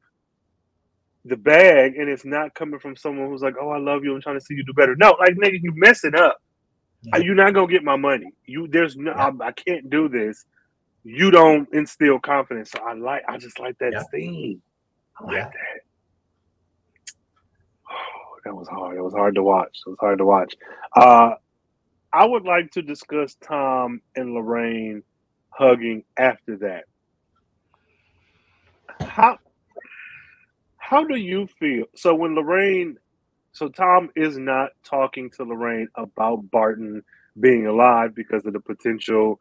the bag and it's not coming from someone who's like, "Oh, I love you. I'm trying to see you do better." No, like nigga, you mess it up. Yeah. You're not gonna get my money. You there's no, yeah. I, I, can't do this. you don't instill confidence. So I like, I just like that Yeah. scene. I like Yeah. that. Oh, *sighs* that was hard. It was hard to watch. It was hard to watch. Uh, I would like to discuss Tom and Lorraine hugging after that. How how do you feel? So when Lorraine, so Tom is not talking to Lorraine about Barton being alive because of the potential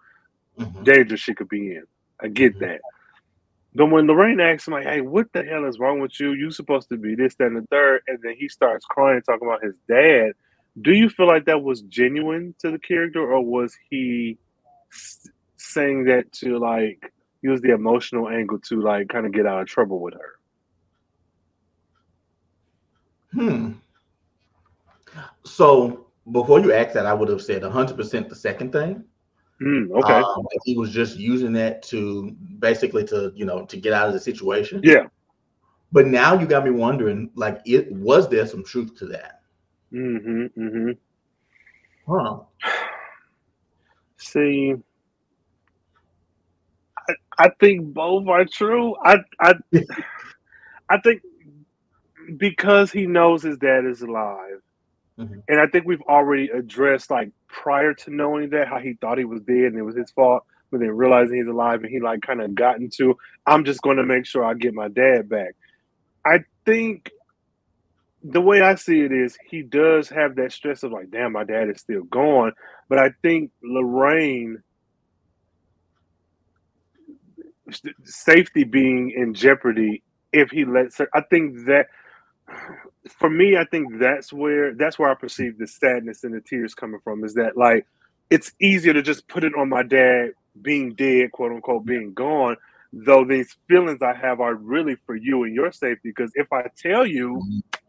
Mhm. danger she could be in. I get that. But when Lorraine asks him, like, hey, what the hell is wrong with you? You supposed to be this, that, and the third, and then he starts crying, talking about his dad. Do you feel like that was genuine to the character, or was he saying that to like use the emotional angle to like kind of get out of trouble with her? Hmm. So before you ask that, I would have said 100% the second thing. Mm, okay. Um, he was just using that to basically to you know to get out of the situation. yeah. But now you got me wondering, like, it was there some truth to that? Mm-hmm. Mm-hmm. Huh. See, I, I think both are true. I I *laughs* I think because he knows his dad is alive, Mhm. and I think we've already addressed like prior to knowing that how he thought he was dead and it was his fault, but then realizing he's alive and he like kind of got into I'm just going to make sure I get my dad back. I think the way I see it is he does have that stress of like, damn, my dad is still gone. But I think Lorraine safety being in jeopardy if he lets her. I think that for me, I think that's where that's where I perceive the sadness and the tears coming from. Is that like it's easier to just put it on my dad being dead, quote unquote, being gone. Though these feelings I have are really for you and your safety. Because if I tell you,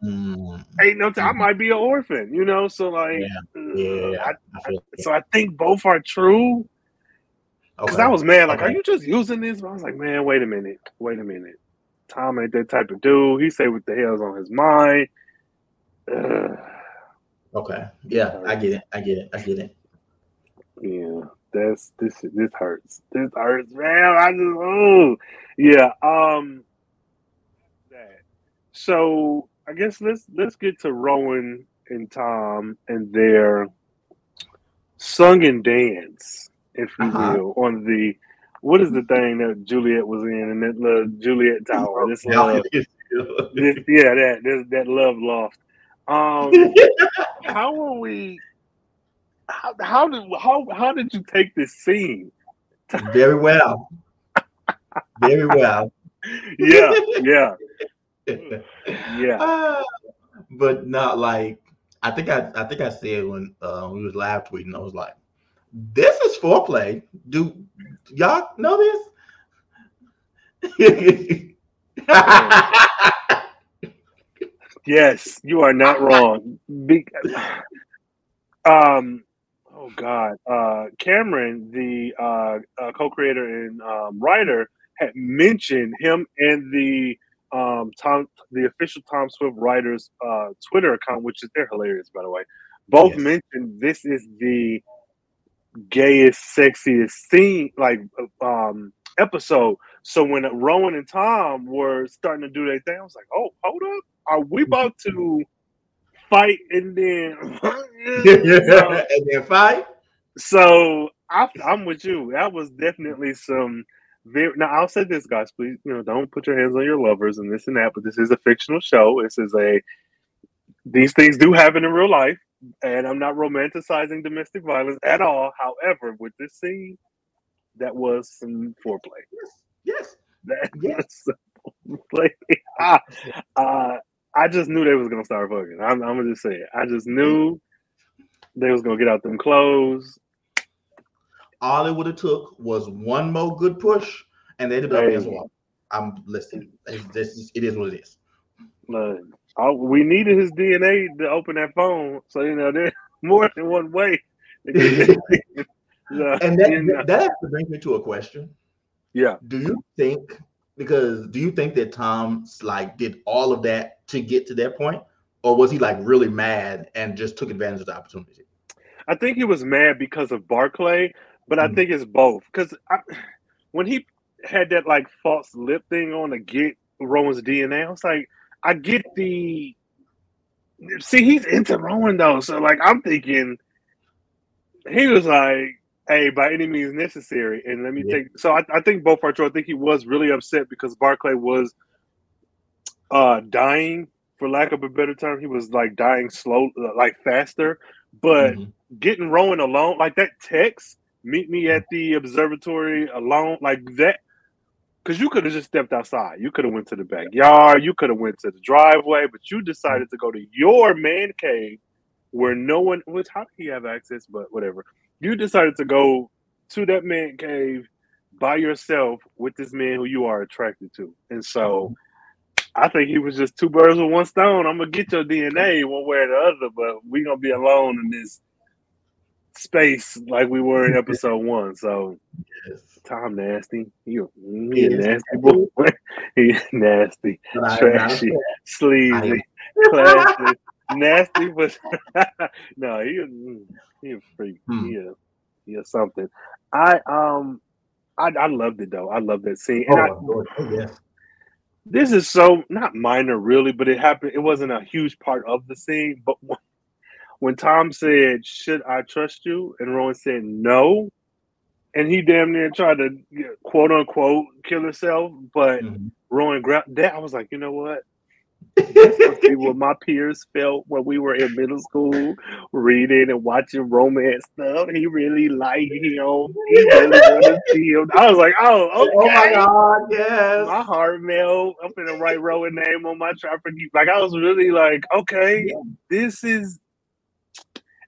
Mm, ain't no time, I might be an orphan, you know. So like, yeah, I, I feel it. so I think both are true. Because Okay. I was mad, like, Okay. are you just using this? But I was like, man, wait a minute, wait a minute. Tom ain't that type of dude. He say what the hell's on his mind. Ugh. Okay. Yeah, I get it. I get it. I get it. yeah, that's this. This hurts. This hurts, man. I just, oh, yeah. Um, that. So I guess let's let's get to Rowan and Tom and their sung and dance, if you Uh-huh. will, on the what is the thing that Juliet was in in that little Juliet Tower? This love, this, yeah, that this, that love loft. Um, *laughs* how are we? How, how did how how did you take this scene? Very well. Very well. *laughs* Yeah, yeah, yeah. Ah, but not like I think I I think I said when uh, we was live tweeting, I was like, "This is foreplay." Do y'all know this? *laughs* Yes, you are not wrong. Be- um, oh God, uh, Cameron, the uh, uh, co-creator and um, writer, had mentioned him and the um, Tom, the official Tom Swift writers uh, Twitter account, which is they're hilarious, by the way. Both Yes. mentioned this is the gayest, sexiest scene, like um, episode. So when Rowan and Tom were starting to do their thing, I was like, "Oh, hold up, are we about to fight?" And then, so, *laughs* and then fight. so I, I'm with you. That was definitely some. Very, now I'll say this, guys. Please, you know, don't put your hands on your lovers and this and that. But this is a fictional show. This is a. These things do happen in real life, and I'm not romanticizing domestic violence at all. However, with this scene, that was some foreplay. Yes. That *laughs* Yes. was like, ah, *laughs* uh, I just knew they was gonna start fucking. I'm, I'm gonna just say it. I just knew they was gonna get out them clothes. All it would have took was one more good push, and they'd have been up against the Hey. wall. I'm listening. It's, this is, it is what it is. Look, I, we needed his DNA to open that phone, so you know there's *laughs* more than one way. to get *laughs* that- *laughs* Yeah, And that, you know. that actually brings me to a question. yeah. Do you think because do you think that Tom like did all of that to get to that point, or was he like really mad and just took advantage of the opportunity? I think he was mad because of Barclay, but I Mhm. think it's both. Because when he had that like false lip thing on to get Rowan's DNA, I was like, I get the see he's into Rowan though, so like I'm thinking he was like, "Hey, by any means necessary," and let me yeah. think. So I, I think true. I think he was really upset because Barclay was uh dying, for lack of a better term. He was like dying slow, like faster. But mm-hmm. getting Rowan alone, like that text, meet me at the observatory alone, like that because you could have just stepped outside. You could have went to the backyard. You could have went to the driveway, but you decided to go to your man cave where no one. Which how do you have access? But whatever. You decided to go to that man cave by yourself with this man who you are attracted to, and so. I think he was just two birds with one stone. I'm gonna get your DNA one way or the other, but we gonna be alone in this space like we were in episode one. So yes. Tom nasty. You he, he nasty boy. *laughs* he nasty, trashy, sleazy, classy, nasty, but *laughs* no, he he a freak. Hmm. He a, he a something. I um I I loved it though. I love that scene. And oh, I, oh, This is so not minor really, but it happened. It wasn't a huge part of the scene. But *laughs* when Tom said, "Should I trust you?" and Rowan said, "No," and he damn near tried to quote unquote kill himself, but mm-hmm. Rowan grabbed that. I was like, you know what? *laughs* what my peers felt when we were in middle school, reading and watching romance stuff. He really liked him. He really wanted to see him. I was like, oh, okay. Oh my god, yes. My heart melt. I'm gonna write Rowan name on my trapper. Like I was really like, okay, yeah. this is,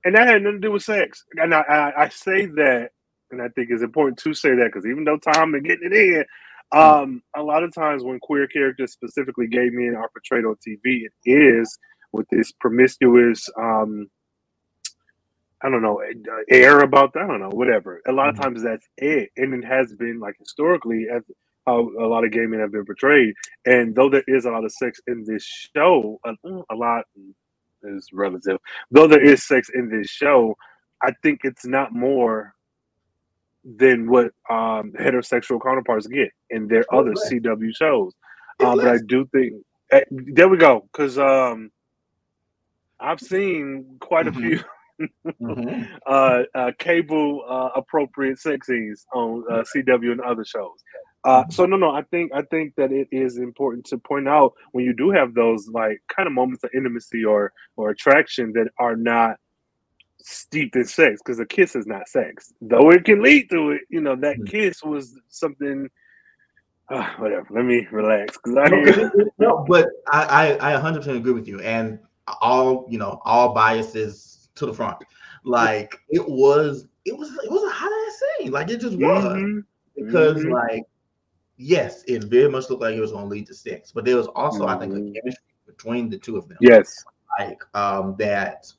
and that had nothing to do with sex. And I, I, I say that and I think it's important to say that because even though Tom been getting it in, um, a lot of times when queer characters specifically gay men are portrayed on TV, it is with this promiscuous, um, I don't know, air about that. I don't know, whatever. A lot of mm-hmm. times that's it, and it has been like historically as how a lot of gay men have been portrayed. And though there is a lot of sex in this show, a, a lot is relative. Though there is sex in this show, I think it's not more than what um, heterosexual counterparts get in their other CW shows. Um, but I do think uh, there we go because um, I've seen quite mm-hmm. a few mm-hmm. *laughs* uh, uh, cable uh, appropriate sex scenes on uh, CW and other shows. Uh, mm-hmm. so no, no, I think I think that it is important to point out when you do have those like kind of moments of intimacy or or attraction that are not steeped in sex because a kiss is not sex, though it can lead to it. You know, that mm-hmm. kiss was something. Uh, whatever. Let me relax because I no, but I, I I 100 percent agree with you, and all you know, all biases to the front. Like it was, it was, it was a hot ass scene. Like it just was mm-hmm. because mm-hmm. like yes, it very much looked like it was going to lead to sex, but there was also I think a mm-hmm. chemistry between the two of them. Yes, like um that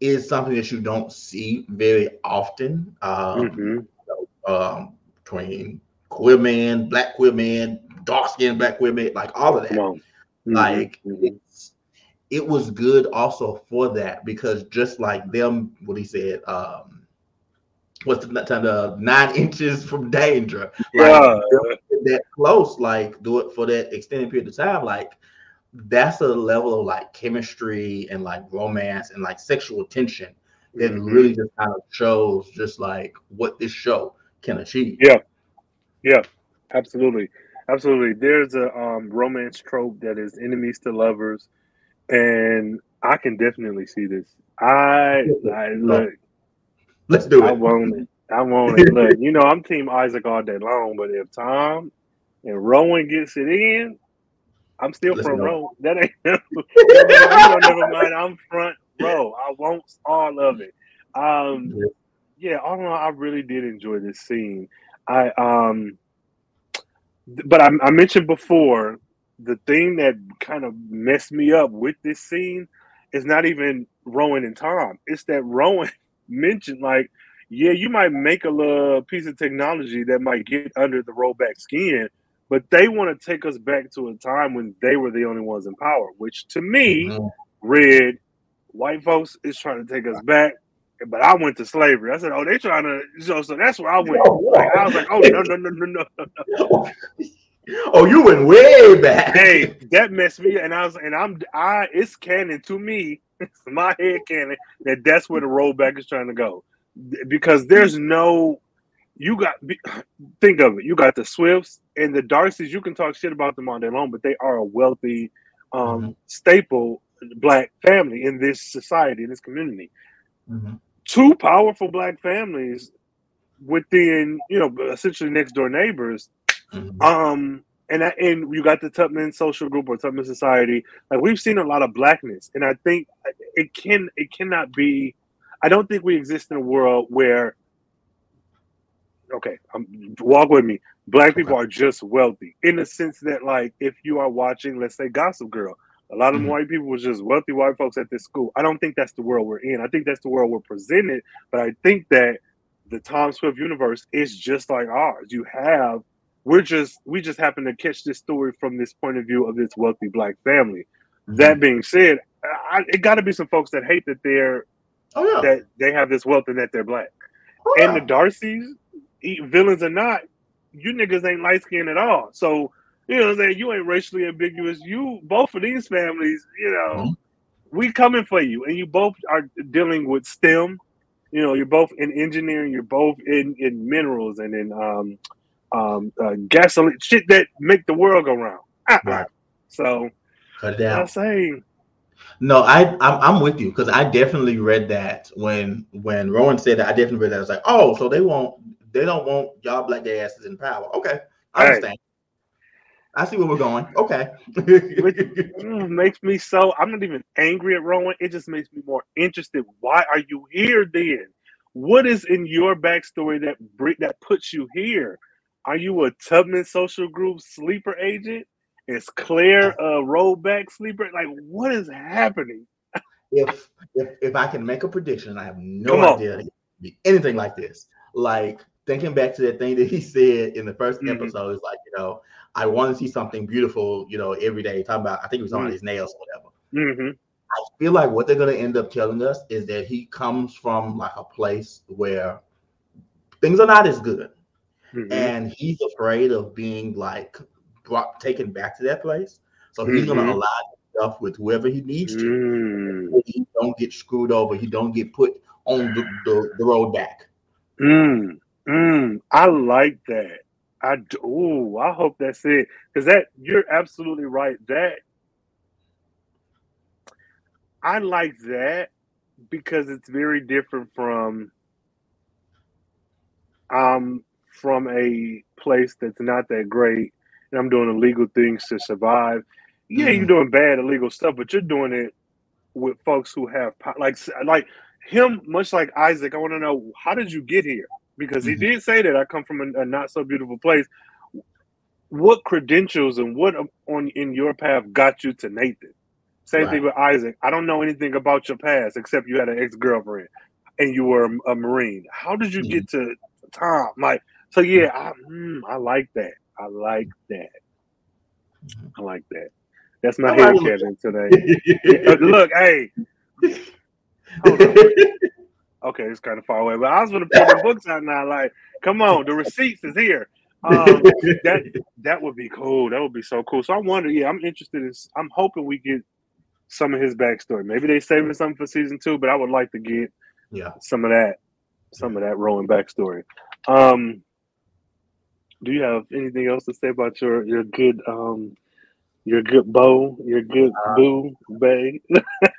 is something that you don't see very often um, mm-hmm. um, between queer men, black queer men, dark skinned black queer men, like all of that. Mm-hmm. Like it was good also for that because just like them, what he said, um, what's the time the nine *laughs* inches from danger, yeah, like, that close, like do it for that extended period of time, like that's a level of like chemistry and like romance and like sexual tension that mm-hmm. really just kind of shows just like what this show can achieve. Yeah. Yeah. Absolutely. Absolutely. There's a um, romance trope that is enemies to lovers, and I can definitely see this. I, *laughs* I look. Let's do it. I want it. I want it. look, you know, I'm Team Isaac all day long, but if Tom and Rowan gets it in, I'm still Listen front row. That ain't *laughs* *laughs* never mind. I'm front row. I want all of it. Um, yeah, all in all, I really did enjoy this scene. I um, but I, I mentioned before the thing that kind of messed me up with this scene is not even Rowan and Tom. It's that Rowan *laughs* mentioned like, yeah, you might make a little piece of technology that might get under the rollback skin, but they want to take us back to a time when they were the only ones in power, which to me, mm-hmm. red, white folks is trying to take us back but I went to slavery. I said, "Oh, they trying to," so, so that's where I went. Like, I was like, "Oh no, no, no, no, no, no." *laughs* Oh, you went way back. Hey, that messed me, and I was, and I'm, I, it's canon to me, it's *laughs* my head canon that that's where the rollback is trying to go, because there's no, you got, *clears throat* think of it, you got the Swifts and the Darcys. You can talk shit about them all day long, but they are a wealthy, um, mm-hmm. staple black family in this society, in this community. Mm-hmm. Two powerful black families within, you know, essentially next door neighbors. Mm-hmm. Um, and I, and you got the Tubman social group or Tubman society. Like we've seen a lot of blackness, and I think it can it cannot be. I don't think we exist in a world where. Okay, um, walk with me. Black people are just wealthy in the sense that, like, if you are watching, let's say, Gossip Girl, a lot of mm-hmm. white people was just wealthy white folks at this school. I don't think that's the world we're in. I think that's the world we're presented. But I think that the Tom Swift universe is just like ours. You have we're just we just happen to catch this story from this point of view of this wealthy black family. Mm-hmm. That being said, I, it got to be some folks that hate that they're oh, yeah. that they have this wealth and that they're black. Oh, and the Darcys, villains or not, you niggas ain't light skinned at all. So you know what I'm saying? You ain't racially ambiguous. You both of these families, you know, mm-hmm. we coming for you. And you both are dealing with STEM. You know, you're both in engineering, you're both in, in minerals and in um, um, uh, gasoline shit that make the world go round. Right. So cut down. I say no, I I'm, I'm with you because I definitely read that when when Rowan said that. I definitely read that. I was like, oh, so they won't they don't want y'all black asses in power. Okay, I understand. I see where we're going. Okay. Mm, makes me so I'm not even angry at Rowan. It just makes me more interested. Why are you here then? What is in your backstory that that puts you here? Are you a Tubman social group sleeper agent? Is Claire a rollback sleeper? Like what is happening? if if if I can make a prediction, I have no idea anything like this. Like thinking back to that thing that he said in the 1st mm-hmm. episode is like, you know, I want to see something beautiful, you know, every day. Talking about, I think he was talking mm-hmm. his nails or whatever. Mm-hmm. I feel like what they're going to end up telling us is that he comes from like a place where things are not as good. Mm-hmm. And he's afraid of being like brought taken back to that place. So he's going to mm-hmm. stuff with whoever he needs to. Mm. He don't get screwed over. He don't get put on the, the, the road back. Mm. Mm, I like that. I do. I hope that's it because that you're absolutely right. That I like that because it's very different from um from a place that's not that great and I'm doing illegal things to survive. Yeah, mm-hmm. you're doing bad illegal stuff, but you're doing it with folks who have like like him, much like Isaac. I want to know how did you get here? Because he mm-hmm. did say that I come from a, a, not so beautiful place. What credentials and what on in your path got you to Nathan? Same right. thing with Isaac. I don't know anything about your past except you had an ex girlfriend and you were a, a, Marine. How did you mm-hmm. get to Tom? Like, so yeah, I, mm, I like that. I like that. Mm-hmm. I like that. That's my head canon today. *laughs* Look, hey. *laughs* Okay, it's kind of far away, but I was to pull the books out now. Like, come on, the receipts is here. Um, that that would be cool. That would be so cool. So I wonder. Yeah, I'm interested in. I'm hoping we get some of his backstory. Maybe they saving something for season two, but I would like to get yeah some of that, some of that rolling backstory. Um, do you have anything else to say about your your good um your good bow, your good uh, boo bay?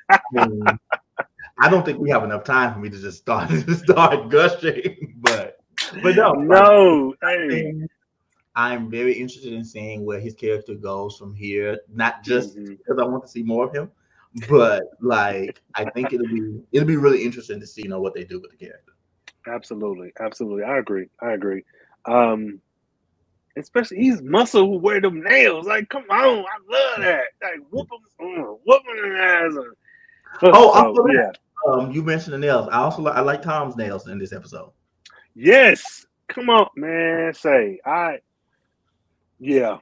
I *laughs* don't think we have enough time for me to just start *laughs* start gushing, but but no, no. Hey. I'm very interested in seeing where his character goes from here. Not just mm-hmm. because I want to see more of him, but like I think it'll be it'll be really interesting to see you know what they do with the character. Absolutely, absolutely. I agree. I agree. Um, especially he's muscle who wear them nails. Like, come on, I love that. Like, whoop him, whoop him ass. Oh, so, yeah um, you mentioned the nails. I also like, I like Tom's nails in this episode. Yes, come on, man. Say I, yeah.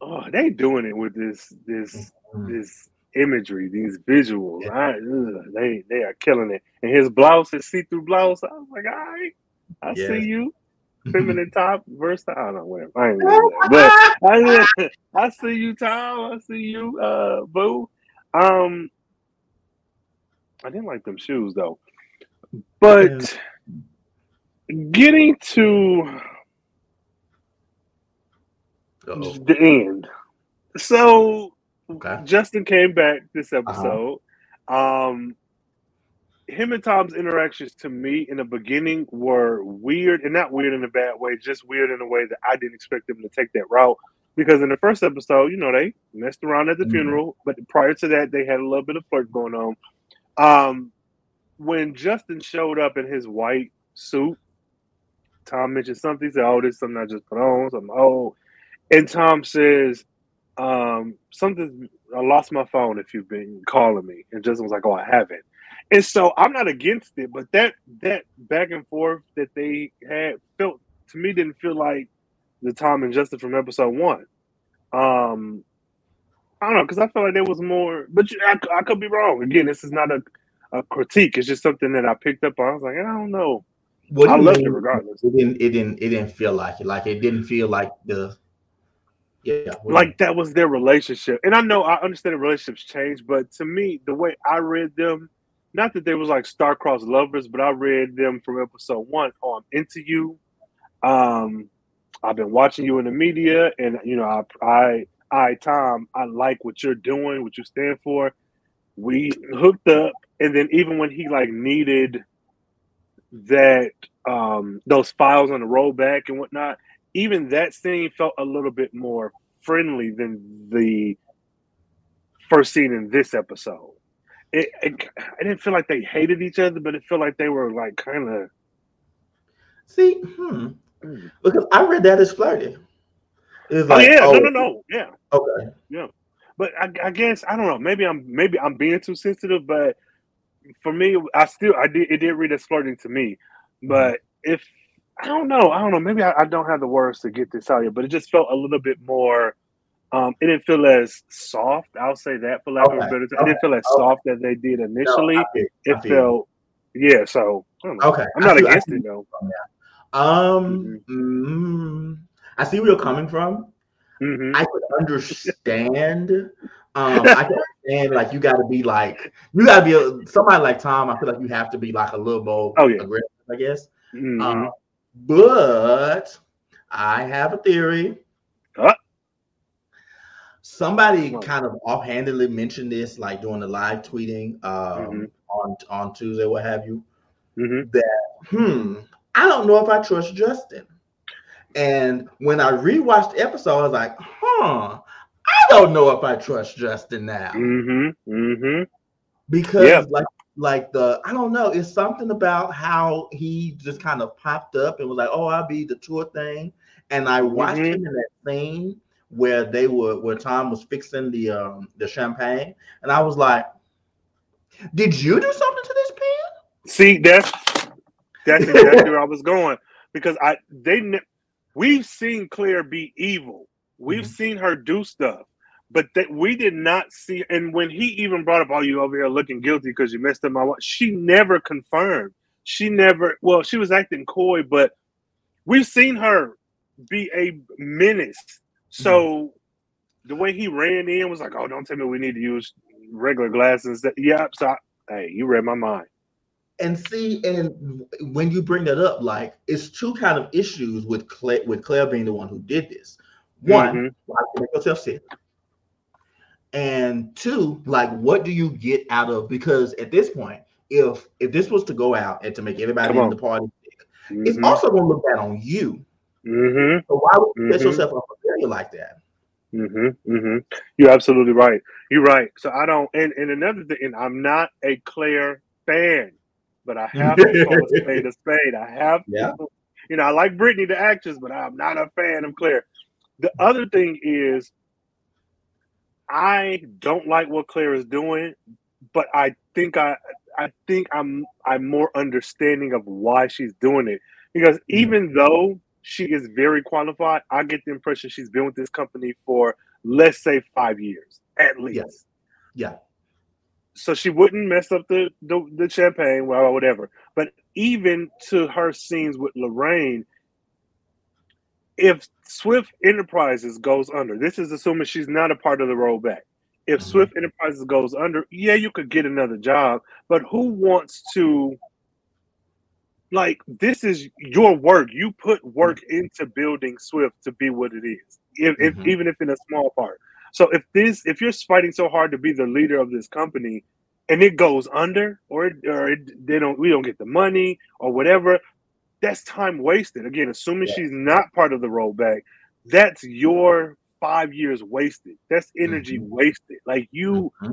Oh, they doing it with this this mm-hmm. this imagery, these visuals. Yeah. I, ugh, they they are killing it. And his blouse, his see through blouse. I was like, all right, I yeah. see you. *laughs* Feminine top versus I don't know whatever. I ain't that. *laughs* But I, *laughs* I see you, Tom. I see you, uh, Boo. Um, I didn't like them shoes though. But getting to Uh-oh. the end. So okay. Justin came back this uh-huh. episode. Uh-huh. Um, him and Tom's interactions to me in the beginning were weird, and not weird in a bad way, just weird in a way that I didn't expect them to take that route. Because in the first episode, you know, they messed around at the mm-hmm. funeral, but prior to that, they had a little bit of flirt going on. Um, when Justin showed up in his white suit, Tom mentioned something. He said, "Oh, this is something I just put on." So I'm, oh, and Tom says, um, "Something. I lost my phone. If you've been calling me," and Justin was like, "Oh, I haven't." And so I'm not against it, but that that back and forth that they had felt to me didn't feel like the Tom and Justin from episode one. Um, I don't know because I felt like there was more, but I, I could be wrong. Again, this is not a a critique. It's just something that I picked up on. I was like, I don't know. What I love it regardless. It didn't. It didn't. It didn't feel like it. Like it didn't feel like the. Yeah. Like that was their relationship, and I know I understand the relationships change, but to me, the way I read them, not that they was like star-crossed lovers, but I read them from episode one on into you. Um, I've been watching you in the media, and you know, I, I, I, Tom, I like what you're doing, what you stand for. We hooked up, and then even when he like needed that um those files on the rollback and whatnot, even that scene felt a little bit more friendly than the first scene in this episode. It, it I didn't feel like they hated each other, but it felt like they were like kind of. See, hmm. because I read that as flirty. It's oh, like, oh yeah, oh, no, no, no, yeah, okay, yeah. But I, I guess I don't know. Maybe I'm maybe I'm being too sensitive, but for me, I still I did it did read as flirting to me, but if I don't know, I don't know, maybe I, I, don't have the words to get this out yet, but it just felt a little bit more. Um, it didn't feel as soft. I'll say that for lack okay. of a better term. It didn't feel as okay. soft as they did initially. No, it felt, yeah. So okay, I'm not against it though. Um, mm-hmm. mm, I see where you're coming from. Mm-hmm. I could understand. um, I can understand like you got to be like you got to be a, somebody like Tom. I feel like you have to be like a little more oh, yeah. aggressive, I guess. Mm-hmm. Um, but I have a theory. Somebody kind of offhandedly mentioned this, like during the live tweeting um, mm-hmm. on on Tuesday, what have you. Mm-hmm. That hmm, I don't know if I trust Justin. And when I rewatched the episode, I was like, huh, I don't know if I trust Justin now. Mm-hmm. Mm-hmm. Because yeah. like like the I don't know, it's something about how he just kind of popped up and was like, Oh, I'll be the tour thing. And I watched mm-hmm. him in that scene where they were where Tom was fixing the um the champagne, and I was like, Did you do something to this pen? See, that's that's exactly where I was going. Because I they we've seen Claire be evil We've mm-hmm. seen her do stuff, but that we did not see. And when he even brought up, "Are you over here looking guilty because you messed up my wife?" She never confirmed. She never. Well, she was acting coy, but we've seen her be a menace. So mm-hmm. the way he ran in was like, "Oh, don't tell me we need to use regular glasses." That yeah. So I, hey, you read my mind and see and when you bring that up like it's two kind of issues with claire with claire being the one who did this one, mm-hmm. why make yourself sick? And two, like what do you get out of because at this point, if if this was to go out and to make everybody in the party sick, mm-hmm. it's also gonna look bad on you. Mm-hmm. So why would you set mm-hmm. yourself up for failure like that? Mm-hmm, mm-hmm. You're absolutely right. You're right. So I don't. And, and another thing, and I'm not a Claire fan, but I *laughs* have to call a spade a spade. I have. Yeah. To, you know, I like Brittany the actress, but I'm not a fan of Claire. The other thing is, I don't like what Claire is doing, but I think I I think I'm I'm more understanding of why she's doing it because mm-hmm. even mm-hmm. though she is very qualified, I get the impression she's been with this company for let's say five years at least. Yes. Yeah. So she wouldn't mess up the, the, the champagne, well, whatever. But even to her scenes with Lorraine, if Swift Enterprises goes under, this is assuming she's not a part of the rollback. If mm-hmm. Swift Enterprises goes under, yeah, you could get another job, but who wants to? Like, this is your work. You put work mm-hmm. into building Swift to be what it is, if, mm-hmm. if even if in a small part. So if this, if you're fighting so hard to be the leader of this company, and it goes under, or it, or it, they don't, we don't get the money or whatever, that's time wasted. Again, assuming yeah. she's not part of the rollback, that's your five years wasted. That's energy mm-hmm. wasted. Like you, mm-hmm.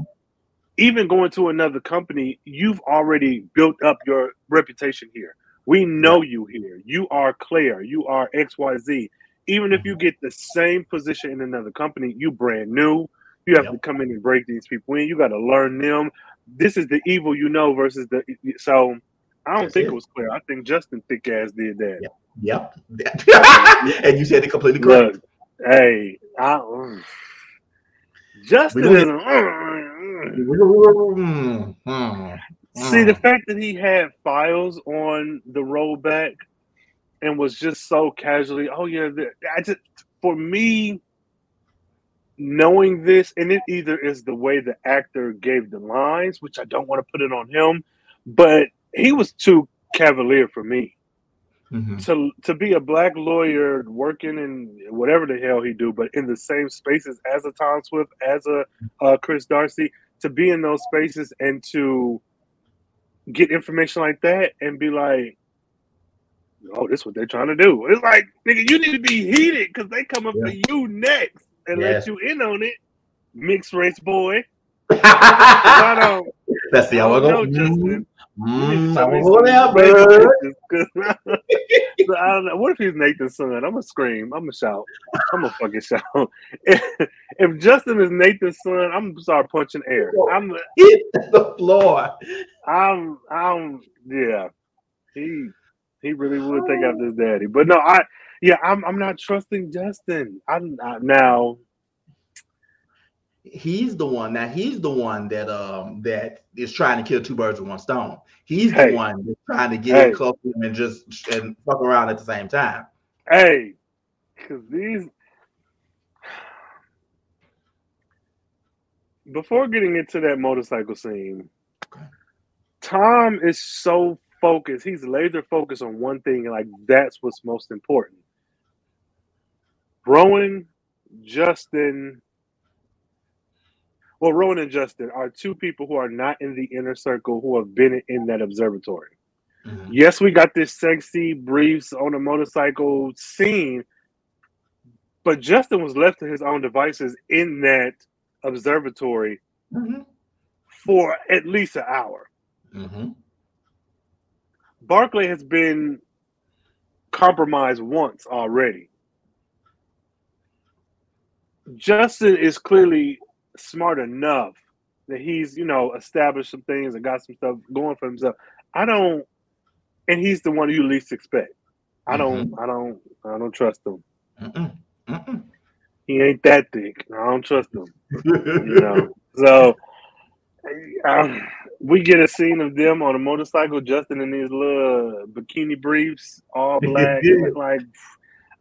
even going to another company, you've already built up your reputation here. We know you here. You are Claire. You are XYZ. Even if you get the same position in another company, you brand new. You have yep. to come in and break these people in. You got to learn them. This is the evil you know versus the so I don't That's think it. it. was clear. I think Justin thick ass did that. Yep. yep. *laughs* and you said it completely correct. Look, hey, I, um, Justin is. Um, see the fact that he had files on the rollback and was just so casually. Oh yeah, I just for me knowing this, and it either is the way the actor gave the lines, which I don't want to put it on him, but he was too cavalier for me. Mm-hmm. To to be a black lawyer working in whatever the hell he do, but in the same spaces as a Tom Swift, as a uh, Chris Darcy, to be in those spaces and to get information like that and be like, "Oh, this is what they're trying to do." It's like, nigga, you need to be heated because they coming yeah. for you next and yeah. let you in on it, mixed race boy. *laughs* I don't. That's the I don't know, Justin. Mm, whatever. so *laughs* I don't know. What if he's Nathan's son? I'm gonna scream. I'm gonna shout. I'm gonna fucking shout. If, *laughs* if Justin is Nathan's son, I'm gonna start punching air. I'm hit the floor. I'm. I'm. Yeah. He. He really would take after his daddy. But no, I. Yeah, I'm. I'm not trusting Justin. I'm not, now he's the one now he's the one that um that is trying to kill two birds with one stone he's hey. the one that's trying to get hey. close to him and just and fuck around at the same time hey because these before getting into that motorcycle scene okay. tom is so focused he's laser focused on one thing and like that's what's most important rowan justin well, Rowan and Justin are two people who are not in the inner circle who have been in that observatory. Mm-hmm. Yes, we got this sexy briefs on a motorcycle scene, but Justin was left to his own devices in that observatory mm-hmm. for at least an hour. Mm-hmm. Barclay has been compromised once already. Justin is clearly smart enough that he's you know established some things and got some stuff going for himself. I don't, and he's the one you least expect. I don't, mm-hmm. I don't, I don't trust him. Mm-mm. Mm-mm. He ain't that thick. I don't trust him. *laughs* you know, so um, we get a scene of them on a motorcycle, Justin in these little bikini briefs, all black, like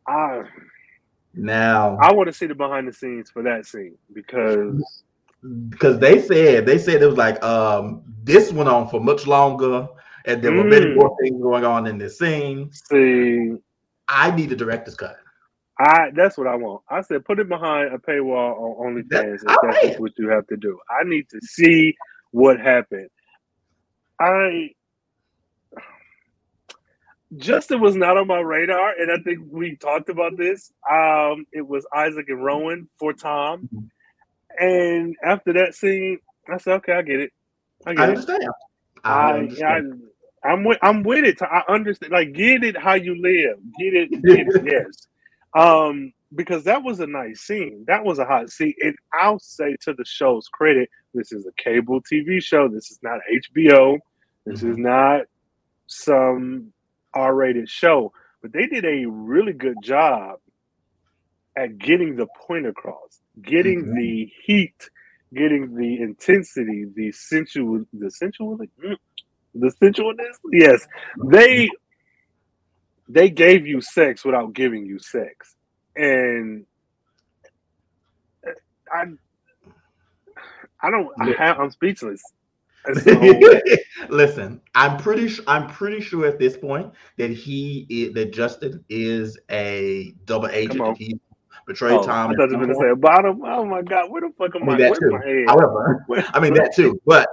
I now I want to see the behind the scenes for that scene because because they said they said it was like um this went on for much longer and there were mm. many more things going on in this scene. See, I need a director's cut. I that's what I want. I said put it behind a paywall on OnlyFans. That, if that's what you have to do. I need to see what happened. I Justin was not on my radar, and I think we talked about this. Um, it was Isaac and Rowan for Tom, mm-hmm. and after that scene, I said, "Okay, I get it. I get I understand. it. I, I, understand. I, am with I'm with it. I understand. Like, get it how you live. Get it. Get it. *laughs* yes. Um, because that was a nice scene. That was a hot scene. And I'll say to the show's credit, this is a cable TV show. This is not HBO. This mm-hmm. is not some R-rated show, but they did a really good job at getting the point across, getting mm-hmm. the heat, getting the intensity, the sensual, the sensual, mm, the sensualness. Yes, they they gave you sex without giving you sex, and I I don't. I have, I'm speechless. *laughs* Listen, I'm pretty sure. I'm pretty sure at this point that he is, that Justin is a double agent. He betrayed oh, Tom. I thought you were to say bottom. Oh my God, where the fuck am I? I, mean, I? my head? However, I mean that *laughs* too. But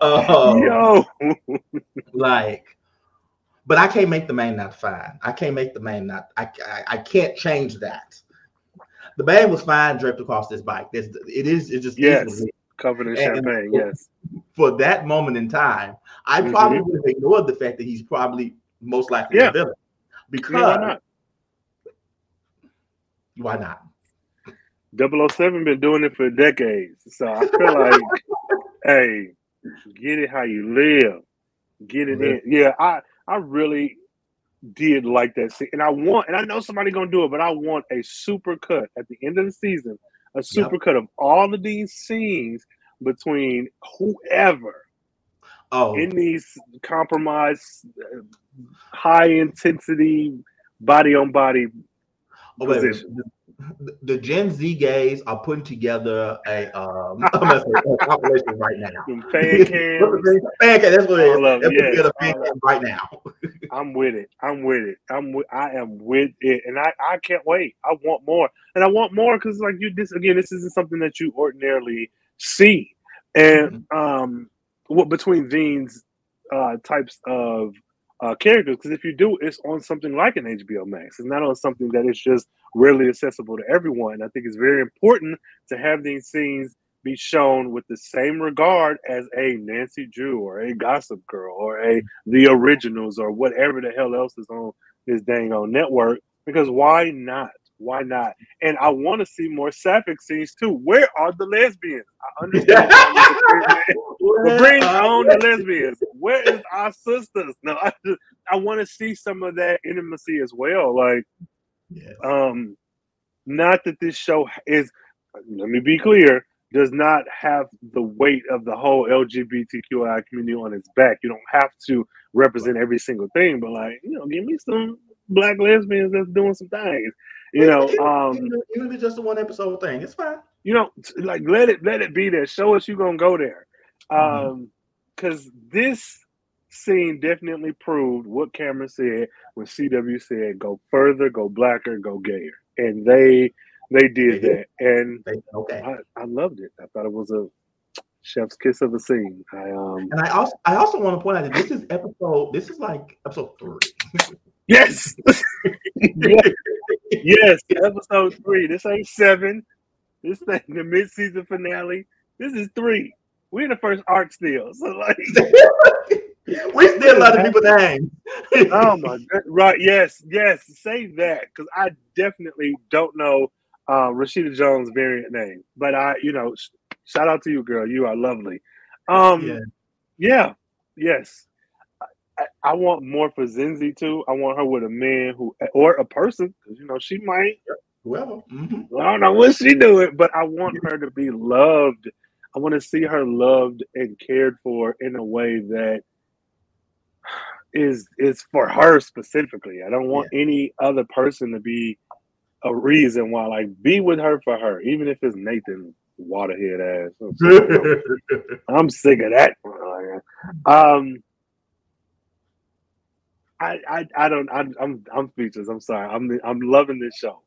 *laughs* um, yo, like, but I can't make the main not fine. I can't make the main not. I I, I can't change that the bag was fine draped across this bike. This it is it just yes covered in champagne. For, yes. For that moment in time, I mm-hmm. probably would have ignored the fact that he's probably most likely yeah. a villain. Because yeah, why not? Why not? 007 been doing it for decades. So I feel like, *laughs* hey, get it how you live. Get it in. Yeah, I I really did like that scene. And I want, and I know somebody gonna do it, but I want a super cut at the end of the season, a super yep. cut of all of these scenes between whoever oh. in these compromised, uh, high intensity, body on body oh, positions the Gen Z gays are putting together a um *laughs* compilation right now. Fan cams. fan cam, that's what it is. Love, yes, a fan cam right now. *laughs* I'm with it. I'm with it. I'm with, I am with it, and I I can't wait. I want more, and I want more because like you this again. This isn't something that you ordinarily see, and mm-hmm. um, what between these uh types of uh, characters because if you do, it's on something like an HBO Max. It's not on something that is just readily accessible to everyone. I think it's very important to have these scenes be shown with the same regard as a Nancy Drew or a Gossip Girl or a The Originals or whatever the hell else is on this dang on network. Because why not? Why not? And I want to see more sapphic scenes too. Where are the lesbians? I understand. but bring on the lesbians. Where is our sisters? No, I just, I want to see some of that intimacy as well. Like, yes. um, not that this show is. Let me be clear. Does not have the weight of the whole LGBTQI community on its back. You don't have to represent every single thing, but like, you know, give me some black lesbians that's doing some things. You know, um, even if it's just a one episode thing, it's fine. You know, like let it let it be there. Show us you're gonna go there, mm-hmm. um, because this scene definitely proved what Cameron said when CW said go further, go blacker, go gayer, and they they did that, and okay. I, I loved it. I thought it was a chef's kiss of a scene. I um and I also I also want to point out that this is episode this is like episode three. *laughs* yes. yes *laughs* yes, episode three. This ain't seven. This ain't the mid-season finale. This is three. We're in the first arc still. So like *laughs* we still of people names. oh my god. Right, yes, yes. Say that because I definitely don't know uh, Rashida Jones' variant name. But I, you know, sh- shout out to you, girl. You are lovely. Um yeah, yeah yes. I, I, want more for Zenzi too. I want her with a man who or a person because you know she might. Well, mm-hmm. I don't know what she doing, but I want her to be loved. I want to see her loved and cared for in a way that is is for her specifically. I don't want yeah. any other person to be a reason why. Like, be with her for her, even if it's Nathan Waterhead ass. I'm, *laughs* I'm sick of that. Um, I, I, I don't. I'm, I'm, I'm speechless. I'm sorry. I'm, I'm loving this show.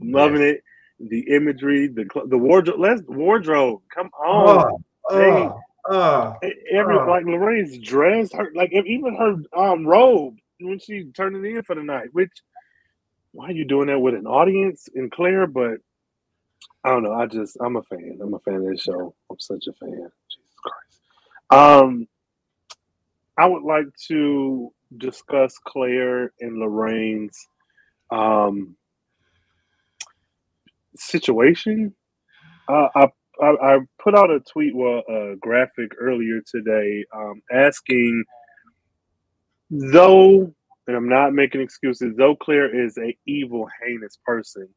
I'm loving it. The imagery, the the wardrobe. Let's wardrobe. Come on. Oh, hey, uh, every uh, like Lorraine's dress, her like even her um robe when she turned it in for the night. Which why are you doing that with an audience in Claire? But I don't know. I just I'm a fan. I'm a fan of this show. I'm such a fan. Jesus Christ. Um, I would like to discuss Claire and Lorraine's um, situation. Uh, I, I, I put out a tweet, well, a graphic earlier today, um, asking though, and I'm not making excuses, though Claire is a evil, heinous person.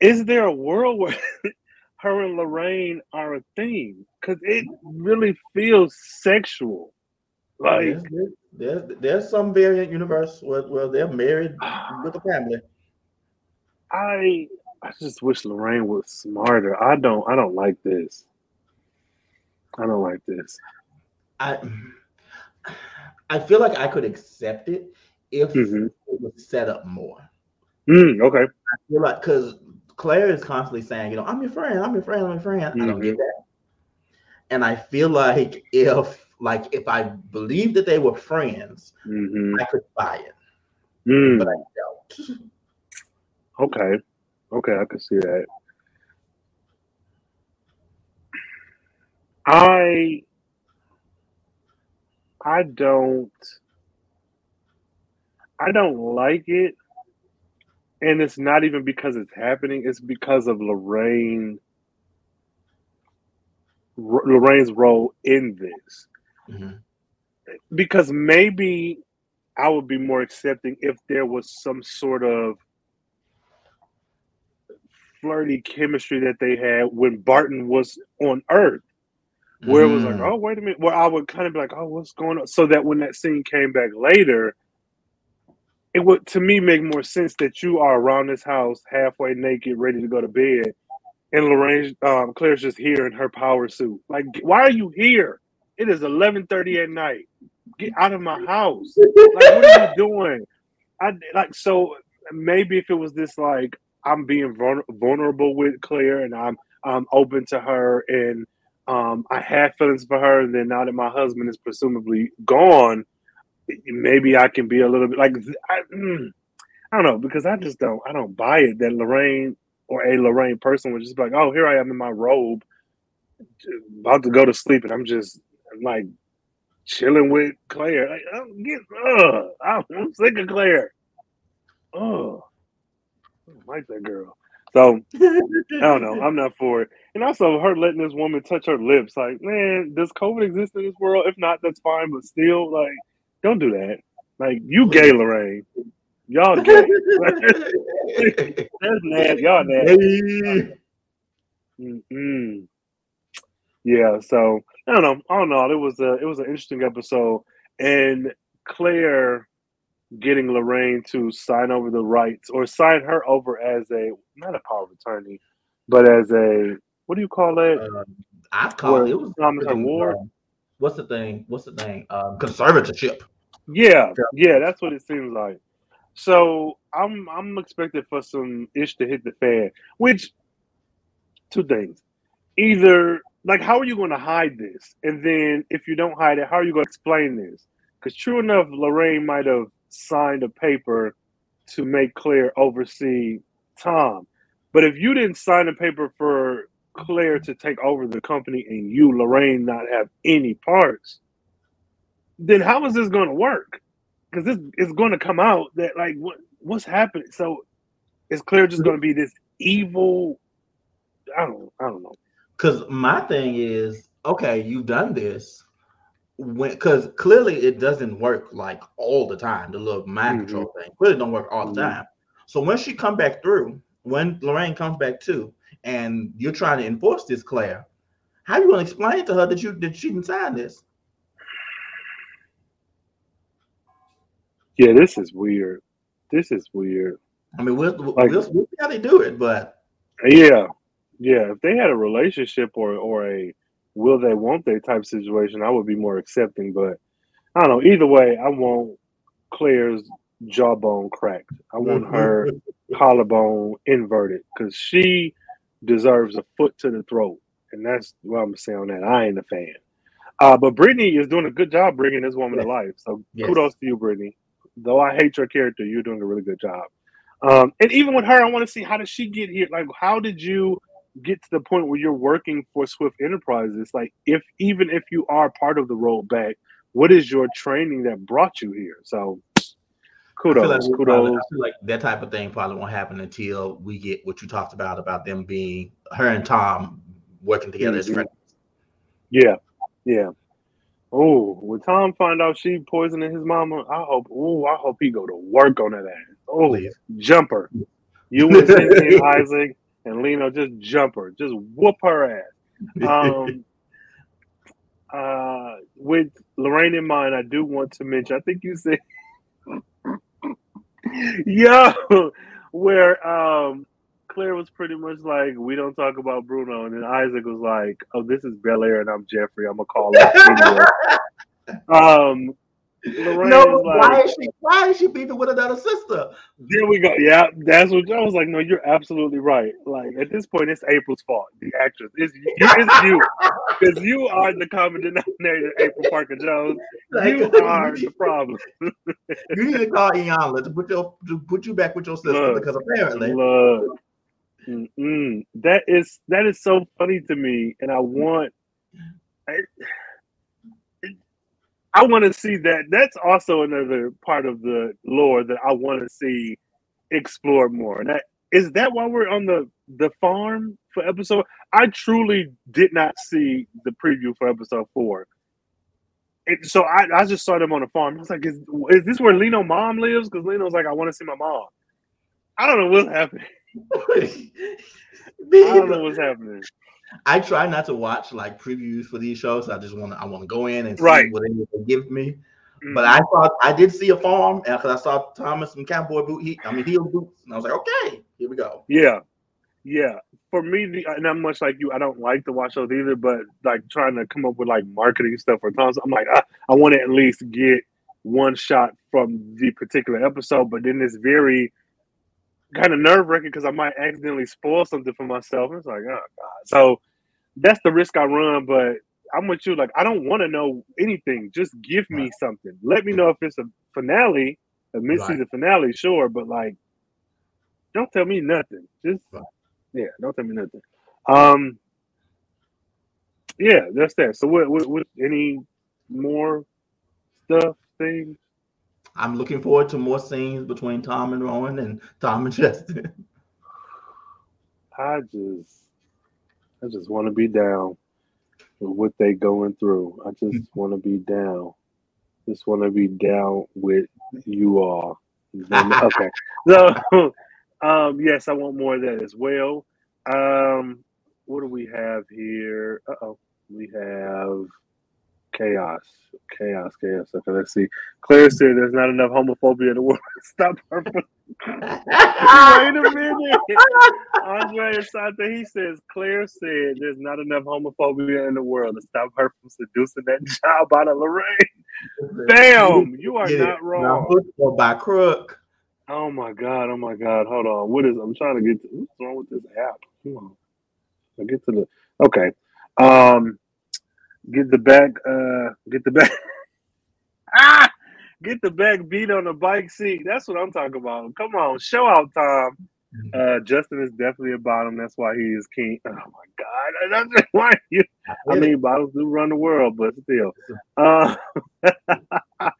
is there a world where *laughs* her and Lorraine are a thing because it really feels sexual. Like there's, there's, there's some variant universe where, where they're married *sighs* with a family. I I just wish Lorraine was smarter. I don't I don't like this. I don't like this. I I feel like I could accept it if mm-hmm. it was set up more. Mm, okay. I feel like because Claire is constantly saying, you know, I'm your friend, I'm your friend, I'm your friend. Mm-hmm. I don't get mm-hmm. that. And I feel like if like if I believed that they were friends, mm-hmm. I could buy it. Mm. But I don't. *laughs* Okay. Okay, I can see that. I I don't I don't like it. And it's not even because it's happening, it's because of Lorraine Lorraine's role in this. Mm-hmm. Because maybe I would be more accepting if there was some sort of flirty chemistry that they had when Barton was on Earth, where mm. it was like, mm. oh, wait a minute. Where I would kind of be like, oh, what's going on? So that when that scene came back later, it would to me make more sense that you are around this house halfway naked, ready to go to bed, and Lorraine, um, Claire's just here in her power suit. Like, why are you here? It is eleven thirty at night. Get out of my house. Like, what are you doing? I like so maybe if it was this like I'm being vulnerable with Claire and I'm I'm open to her and um, I had feelings for her, and then now that my husband is presumably gone, maybe I can be a little bit like I, mm, I don't know because I just don't I don't buy it that Lorraine or a Lorraine person would just be like, oh, here I am in my robe, about to go to sleep, and I'm just like chilling with Claire. Like, I'm get, uh, I'm sick of Claire. Oh, like that girl. So I don't know. I'm not for it. And also her letting this woman touch her lips. Like, man, does COVID exist in this world? If not, that's fine. But still, like, don't do that. Like, you gay, Lorraine. Y'all gay. *laughs* that's nasty. Y'all nasty. Mm-hmm. Yeah. So I don't know. I don't know. It was a it was an interesting episode, and Claire getting Lorraine to sign over the rights or sign her over as a not a power of attorney, but as a what do you call it? Uh, I've called it was Thomas Ward. Uh, what's the thing? What's the thing? Um, conservatorship. Yeah, yeah, that's what it seems like. So I'm I'm expecting for some ish to hit the fan. Which two things. Either like how are you going to hide this? And then if you don't hide it, how are you going to explain this? Because true enough, Lorraine might have signed a paper to make Claire oversee Tom. But if you didn't sign a paper for Claire to take over the company and you, Lorraine, not have any parts, then how is this going to work? Because this is going to come out that like what what's happening. So is Claire just going to be this evil? I don't I don't know. Because my thing is, okay, you've done this when because clearly it doesn't work like all the time. The little mind mm-hmm. control thing clearly don't work all the mm-hmm. time. So when she come back through, when Lorraine comes back too, and you're trying to enforce this, Claire, how are you going to explain to her that you that she didn't sign this? Yeah, this is weird. This is weird. I mean, we'll, like, we'll, we'll see how they do it, but yeah, yeah. If they had a relationship or or a will they, won't they type situation, I would be more accepting. But I don't know. Either way, I want Claire's jawbone cracked. I want her collarbone inverted because she deserves a foot to the throat. And that's what I'm saying on that. I ain't a fan. Uh, but Brittany is doing a good job bringing this woman yes. to life. So yes. kudos to you, Brittany. Though I hate your character, you're doing a really good job. Um, and even with her, I want to see how did she get here? Like, how did you get to the point where you're working for Swift Enterprises, like if even if you are part of the rollback, what is your training that brought you here? So kudos, I kudos. Probably, I feel like that type of thing probably won't happen until we get what you talked about about them being her and Tom working together mm-hmm. as friends. Yeah, yeah. Oh, when Tom find out she poisoning his mama, I hope. Oh, I hope he go to work on that ass. Oh, Please. jumper. *laughs* You and Isaac and Lino just jump her, just whoop her ass. Um, *laughs* uh, with Lorraine in mind, I do want to mention. I think you said, *laughs* "Yo," where um, Claire was pretty much like, "We don't talk about Bruno," and then Isaac was like, "Oh, this is Bel Air, and I'm Jeffrey. I'm gonna call it." *laughs* um, Lorraine no, like, why is she why is she beefing with another sister? There we go. Yeah, that's what I was like. No, you're absolutely right. Like at this point, it's April's fault. The actress, is you, it's you, *laughs* because you are the common denominator. April Parker Jones, like, you *laughs* are the problem. *laughs* you need to call Iyanla to put your to put you back with your sister look, because apparently, look, that is that is so funny to me, and I want. I, I want to see that. That's also another part of the lore that I want to see explored more. And that is that why we're on the the farm for episode. I truly did not see the preview for episode four. It, so I, I just saw them on the farm. I was like, is, is this where Lino mom lives? Because Lino's like, I want to see my mom. I don't know what's happening. *laughs* I don't know what's happening. I try not to watch like previews for these shows. I just want to I want to go in and see right. what they give me. Mm-hmm. But I thought I did see a farm because I saw Thomas and cowboy boot. He, I mean heel boots, and I was like, okay, here we go. Yeah, yeah. For me, and I'm much like you. I don't like to watch shows either, but like trying to come up with like marketing stuff for Thomas, I'm like, I, I want to at least get one shot from the particular episode. But then it's very kind of nerve wracking because I might accidentally spoil something for myself. It's like, oh god. So that's the risk I run. But I'm with you. Like, I don't want to know anything. Just give me something. Let me know if it's a finale, a mid-season right. finale, sure. But like, don't tell me nothing. Just right. yeah, don't tell me nothing. Um, yeah, that's that. So what? What? what any more stuff? Things? I'm looking forward to more scenes between Tom and Rowan and Tom and *laughs* Justin. I just, I just want to be down with what they going through. I just *laughs* want to be down. Just want to be down with you all. *laughs* okay, so um, yes, I want more of that as well. Um, what do we have here? Uh oh, we have chaos, chaos, chaos. Okay, let's see. Claire said there's not enough homophobia in the world. *laughs* Stop her. *laughs* Wait a minute. Andre Asante, he says Claire said there's not enough homophobia in the world to stop her from seducing that *laughs* job out of Lorraine. Damn, you are not wrong. By crook. Oh my god! Oh my god! Hold on. What is? I'm trying to get. To, what's wrong with this app? Come on. I get to the. Okay. Um get the back, uh, get the back, *laughs* ah, get the back beat on the bike seat. That's what I'm talking about. Come on, show out Tom. Mm-hmm. Uh, Justin is definitely a bottom. That's why he is king. Oh my god, *laughs* that's just why you. I mean, bottles do run the world, but still. Uh, *laughs*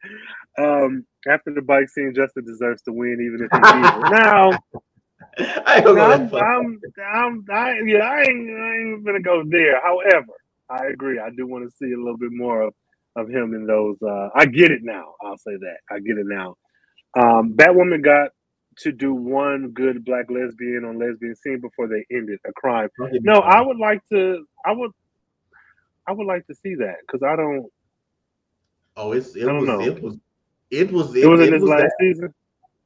um, after the bike scene, Justin deserves to win, even if he's evil. Now, I am I'm, I'm, I'm, I, yeah, I ain't, I ain't gonna go there. However, I agree. I do want to see a little bit more of, of him in those. Uh, I get it now. I'll say that. I get it now. Um, Batwoman got to do one good black lesbian on lesbian scene before they ended a crime. No, I would like to. I would. I would like to see that because I don't. Oh, it's it was, know. it was it was it, it was in this last that. season.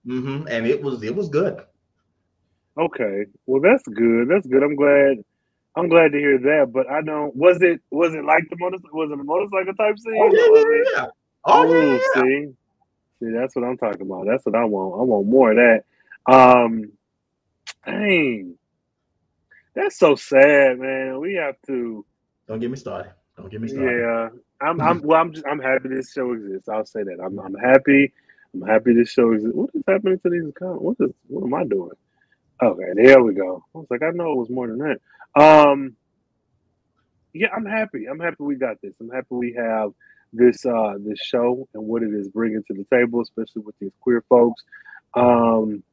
Mm-hmm. And it was it was good. Okay, well that's good. That's good. I'm glad I'm glad to hear that, but I don't. Was it was it like the motorcycle? Was it a motorcycle type scene? Oh yeah, yeah, yeah. Oh Ooh, yeah, yeah. See, see, that's what I'm talking about. That's what I want. I want more of that. Um, dang, that's so sad, man. We have to. Don't get me started. Don't get me started. Yeah, I'm. I'm. *laughs* Well, I'm. Just, I'm happy this show exists. I'll say that. I'm. I'm happy. I'm happy this show exists. What is happening to these accounts? What is? What am I doing? Okay, there we go. I was like, I know it was more than that. Um, yeah, I'm happy. I'm happy we got this. I'm happy we have this uh this show and what it is bringing to the table, especially with these queer folks. Um,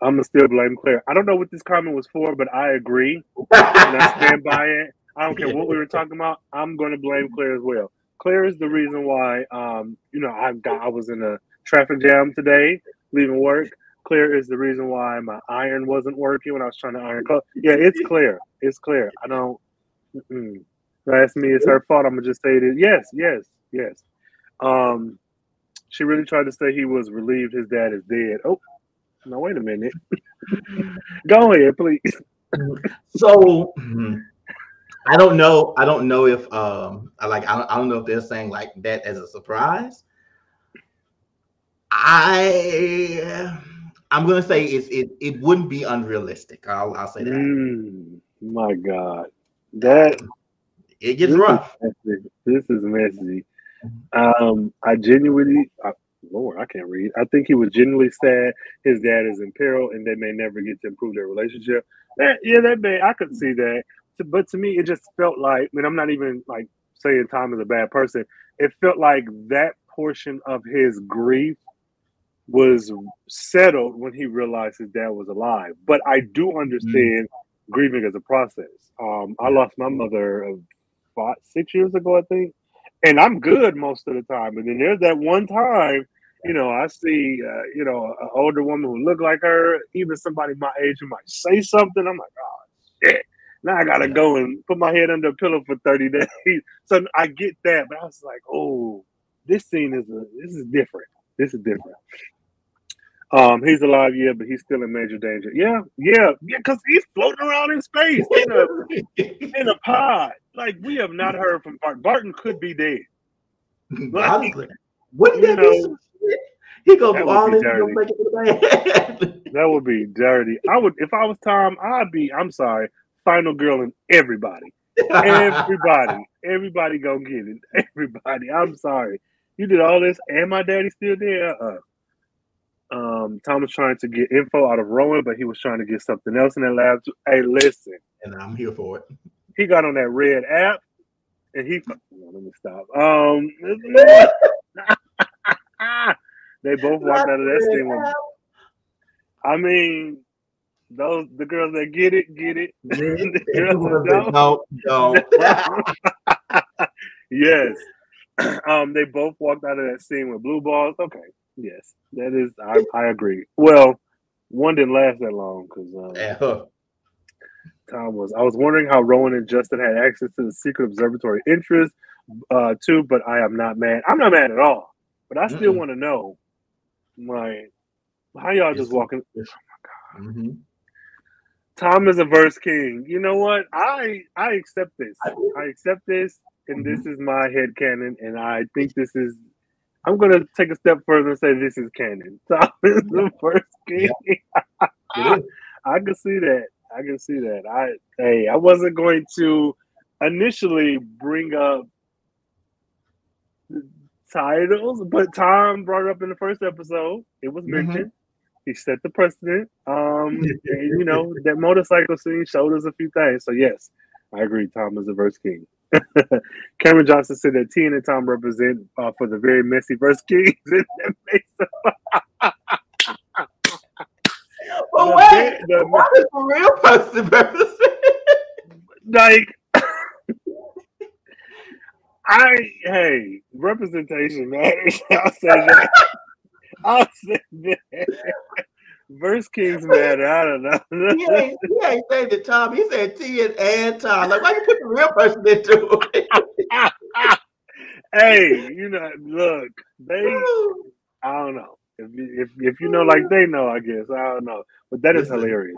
I'm gonna still blame Claire. I don't know what this comment was for, but I agree and I stand by it. I don't care what we were talking about. I'm to blame Claire as well. Claire is the reason why, um, you know, I got I was in a traffic jam today, leaving work. Claire is the reason why my iron wasn't working when I was trying to iron clothes. Yeah, it's clear. It's clear. I don't. Mm-mm. Ask me, it's her fault. I'm gonna just say it. Yes, yes, yes. Um, she really tried to say he was relieved his dad is dead. Oh, no, wait a minute. *laughs* Go ahead, please. so I don't know. I don't know if um I like I don't, I don't know if they're saying like that as a surprise. I I'm gonna say it's it it wouldn't be unrealistic. I'll I'll say that. Mm, my God, that it gets rough. Is this is messy. Um, I genuinely, I, Lord, I can't read. I think he was genuinely sad his dad is in peril and they may never get to improve their relationship. That, yeah, that may I could see that. But to me, it just felt like. I mean, I'm not even like saying Tom is a bad person. It felt like that portion of his grief was settled when he realized his dad was alive. But I do understand mm-hmm. grieving as a process. Um, I lost my mother about six years ago, I think, and I'm good most of the time. And then there's that one time, you know, I see, uh, you know, an older woman who look like her, even somebody my age who might say something. I'm like, oh shit. Now I gotta go and put my head under a pillow for 30 *laughs* days. so I get that, but I was like, oh, this scene is a, this is different. This is different. Um, he's alive, yeah, but he's still in major danger. Yeah, yeah, yeah, because he's floating around in space in a in a pod. Like we have not heard from Barton. Barton could be dead. *laughs* Like, Wouldn't that know, be some shit? He go all in, go make it *laughs* That would be dirty. I would if I was Tom, I'd be, I'm sorry, final girl and everybody. everybody. *laughs* Everybody go get it. Everybody. I'm sorry. You did all this and my daddy's still there. Uh-uh. Um, Tom was trying to get info out of Rowan, but he was trying to get something else in that lab. Hey, listen. And I'm here for it. He got on that red app and he let me stop. Um *laughs* they both walked out of that scene with I mean those the girls that get it, get it. *laughs* no, no. *laughs* yes. *clears throat* Um, they both walked out of that scene with blue balls. Okay, Yes, that is. I, I agree. Well, one didn't last that long because um, yeah. Tom was. I was wondering how Rowan and Justin had access to the secret observatory interest uh, too, but I am not mad. I'm not mad at all. But I still want to know, like, how y'all just walking? Oh my god. Mm-hmm. Tom is a verse king. You know what? I I accept this. I accept this, and mm-hmm. this is my head canon, and I think this is I'm gonna take a step further and say this is canon. *laughs* Tom is the first king. *laughs* Yeah. I can see that. I can see that. I hey, I wasn't going to initially bring up titles, but Tom brought it up in the first episode. It was mm-hmm. mentioned. Mm-hmm. He set the precedent. Um, *laughs* and, you know that motorcycle scene showed us a few things. So yes, I agree. Tom is the verse king. *laughs* Cameron Johnson said that Tian Tom represent uh, for the very messy verse kings. *laughs* well, wait, the, what is the real person represent? Like, *laughs* I hey, representation matters. I'll say that. I'll say that. Verse Kings matter. I don't know. *laughs* he, ain't, he ain't saying the Tom. He said Tian, and Tom. Like, why you put the real person into it? *laughs* hey, you know, look, they. *laughs* I don't know. If, if if you know like they know, I guess I don't know. But that is hilarious.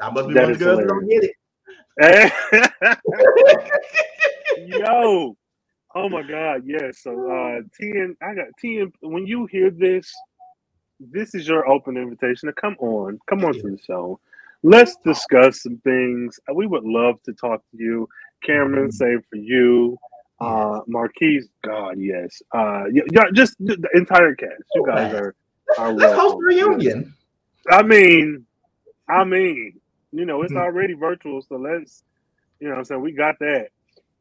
I must be that one of the girls don't get it. Yo, oh my God, yes. So uh, Tian I got Tian when you hear this, this is your open invitation to come on, come on to the show. Let's discuss some things. We would love to talk to you. Cameron, save for you. Uh, Marquise, God, yes. Uh, yeah, just the entire cast. You guys are. are Let's host a reunion. I mean, I mean, you know, it's already virtual, so let's, you know, I'm saying we got that.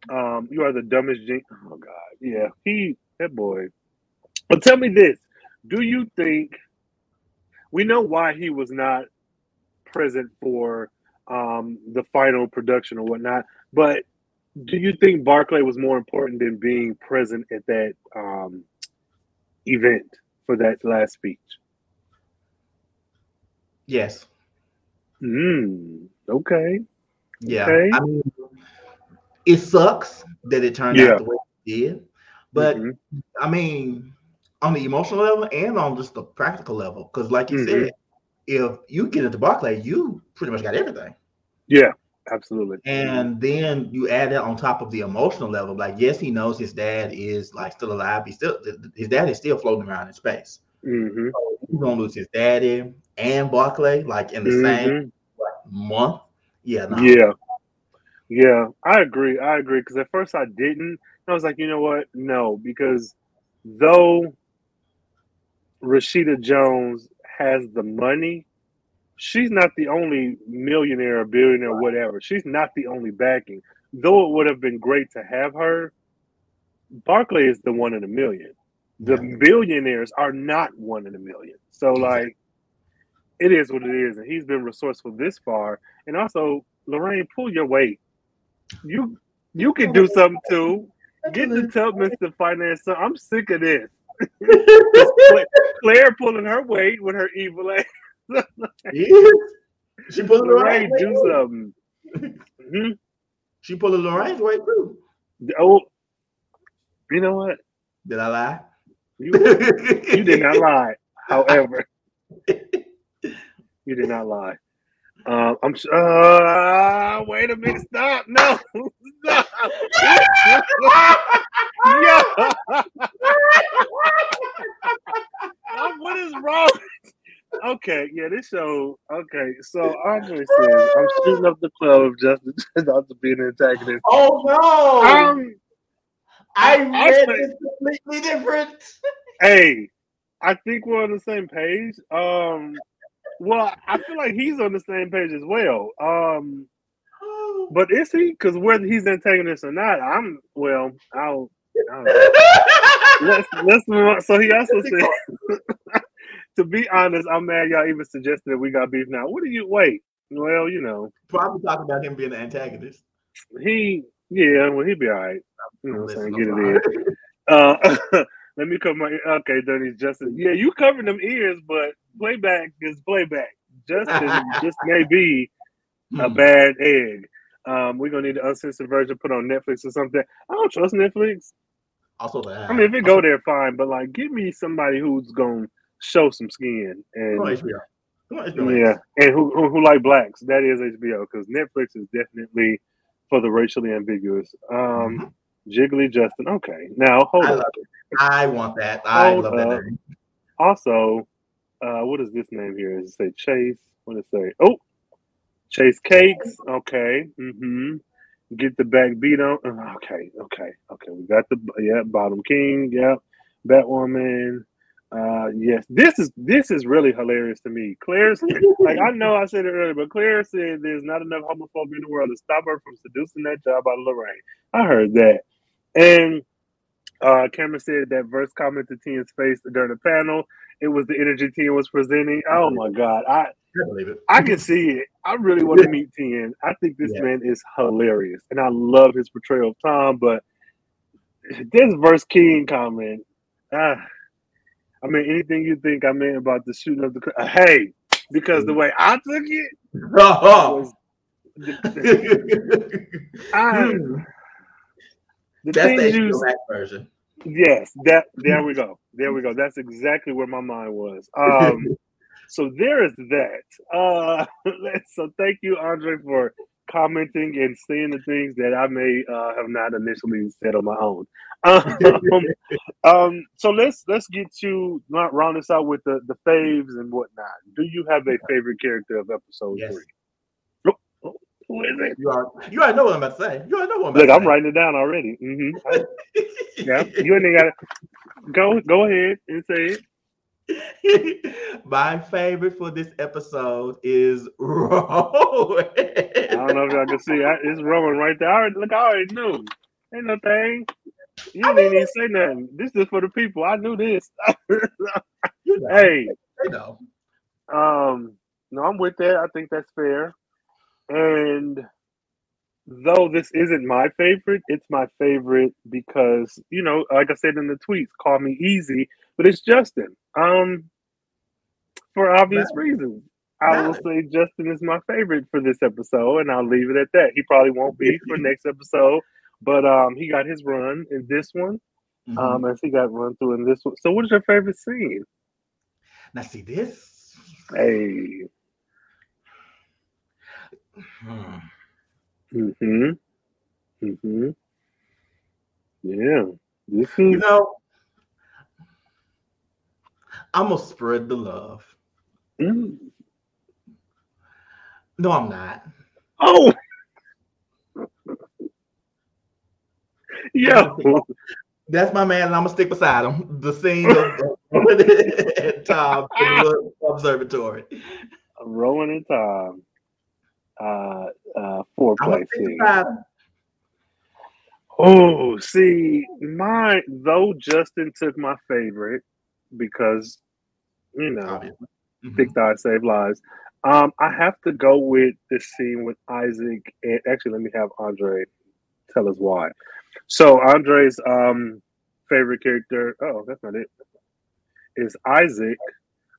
Um, you are the dumbest. Gen- oh God, yeah, he that boy. But tell me this: Do you think we know why he was not present for um, the final production or whatnot. But do you think Barclay was more important than being present at that um, event for that last speech? Yes. Mm, okay. Yeah. Okay. I mean, it sucks that it turned yeah. out the way it did, but mm-hmm. I mean, on the emotional level and on just the practical level, because like you mm-hmm. said, if you get into Barclay, you pretty much got everything. Yeah, absolutely. And then you add that on top of the emotional level. Like, yes, he knows his dad is like still alive. He's still his dad is still floating around in space. Mm-hmm. So he's gonna lose his daddy and Barclay like in the mm-hmm. same like, month. Yeah. No. Yeah. Yeah, I agree. I agree. Because at first I didn't. I was like, you know what? No, because though Rashida Jones has the money, she's not the only millionaire or billionaire or whatever. She's not the only backing. Though it would have been great to have her, Barclay is the one in a million. The yeah. billionaires are not one in a million. So like it is what it is. And he's been resourceful this far. And also, Lorraine, pull your weight. You you can do something too. Get the Tubmans to finance. So I'm sick of this. Claire pulling her weight with her evil ass. *laughs* yeah. She pulling Lorraine, right do something. Mm-hmm. She pulling Lorraine's weight too. Oh, you know what? Did I lie? You, you did not lie. However, *laughs* you did not lie. Uh, I'm uh wait a minute, stop. No, stop. *laughs* yeah. *laughs* what is wrong? Okay, yeah, this show. Okay, so Andre says I'm shooting up the club just *laughs* not to be an antagonist. Oh no! Um, I read I, completely different. Hey, I think we're on the same page. Um, well, I feel like he's on the same page as well. Um, but is he? Because whether he's antagonist or not, I'm well. I'll. I'll let's let's move on. So he also said, *laughs* to be honest, I'm mad y'all even suggested that we got beef now. What do you wait? Well, you know, probably talking about him being the antagonist. He, yeah, well, he'd be all right. You know what I'm saying? Get it in. Uh, *laughs* let me cover my okay, Dunny's Justin. Yeah, you covering them ears, but playback is playback. Justin *laughs* just may be a hmm. bad egg. Um, we're gonna need the uncensored version put on Netflix or something. I don't trust Netflix. Also, that I mean, if it go there, fine. But like, give me somebody who's gonna show some skin and on, HBO. On, yeah, and who, who, who like blacks. That is HBO because Netflix is definitely for the racially ambiguous. Um, mm-hmm. Jiggly Justin. Okay, now hold I on. I want that. I hold love that. Also, uh, what is this name here? Does it say Chase? What does it say? Oh, Chase Cakes. Okay. Mm-hmm. Get the back beat on. Uh, okay. Okay. Okay. We got the yeah bottom king. Yep. Batwoman. Uh, yes, this is this is really hilarious to me. Claire, like I know I said it earlier, but Claire said there's not enough homophobia in the world to stop her from seducing that job out of Lorraine. I heard that, and uh, Cameron said that verse comment to Tian's face during the panel. It was the energy Tian was presenting. Oh my God, I I believe it. I can see it. I really want to meet Tian. I think this yeah. man is hilarious, and I love his portrayal of Tom. But this verse King comment, ah, I mean, anything you think I meant about the shooting of the uh, hey, because the way I took it, *laughs* was, the, *laughs* I, the That's the you, version. Yes, that there we go. There we go. That's exactly where my mind was. Um, *laughs* so there is that. Uh, *laughs* so thank you, Andre, for commenting and saying the things that I may uh, have not initially said on my own. *laughs* Um, um, so let's let's get to not round this out with the the faves and whatnot. Do you have a favorite character of episode yes. three? Who is it? You are you already know what I'm about to say. You already know what I'm Look, I'm say. writing it down already. Mm-hmm. yeah, you ain't got to go. Go ahead and say it. *laughs* My favorite for this episode is *laughs* Rowan. I don't know if y'all can see. It's Rowan right there. I already, look, I already knew. Ain't no thing. You didn't mean, even say nothing. This is for the people. I knew this. *laughs* you know, hey, they know. Um, no, I'm with that. I think that's fair. And though this isn't my favorite, it's my favorite because you know, like I said in the tweets, call me easy, but it's Justin. Um, for obvious reasons. I will say Justin is my favorite for this episode, and I'll leave it at that. He probably won't be for *laughs* next episode, but um, he got his run in this one. Mm-hmm. Um, as he got run through in this one. So, what is your favorite scene? Now, see this. Hey. Hmm. Mm-hmm. Yeah. This is... You know, I'm gonna spread the love. Mm. No, I'm not. Oh. *laughs* yeah. That's my man, and I'm gonna stick beside him. The scene of *laughs* *laughs* Tom Observatory. Rowan and Tom. Uh, uh, foreplay scene. Oh, see, my though Justin took my favorite because you know, mm-hmm. thick thighs save lives. Um, I have to go with this scene with Isaac. And actually, let me have Andre tell us why. So Andre's um, favorite character. Oh, that's not it. Is Isaac.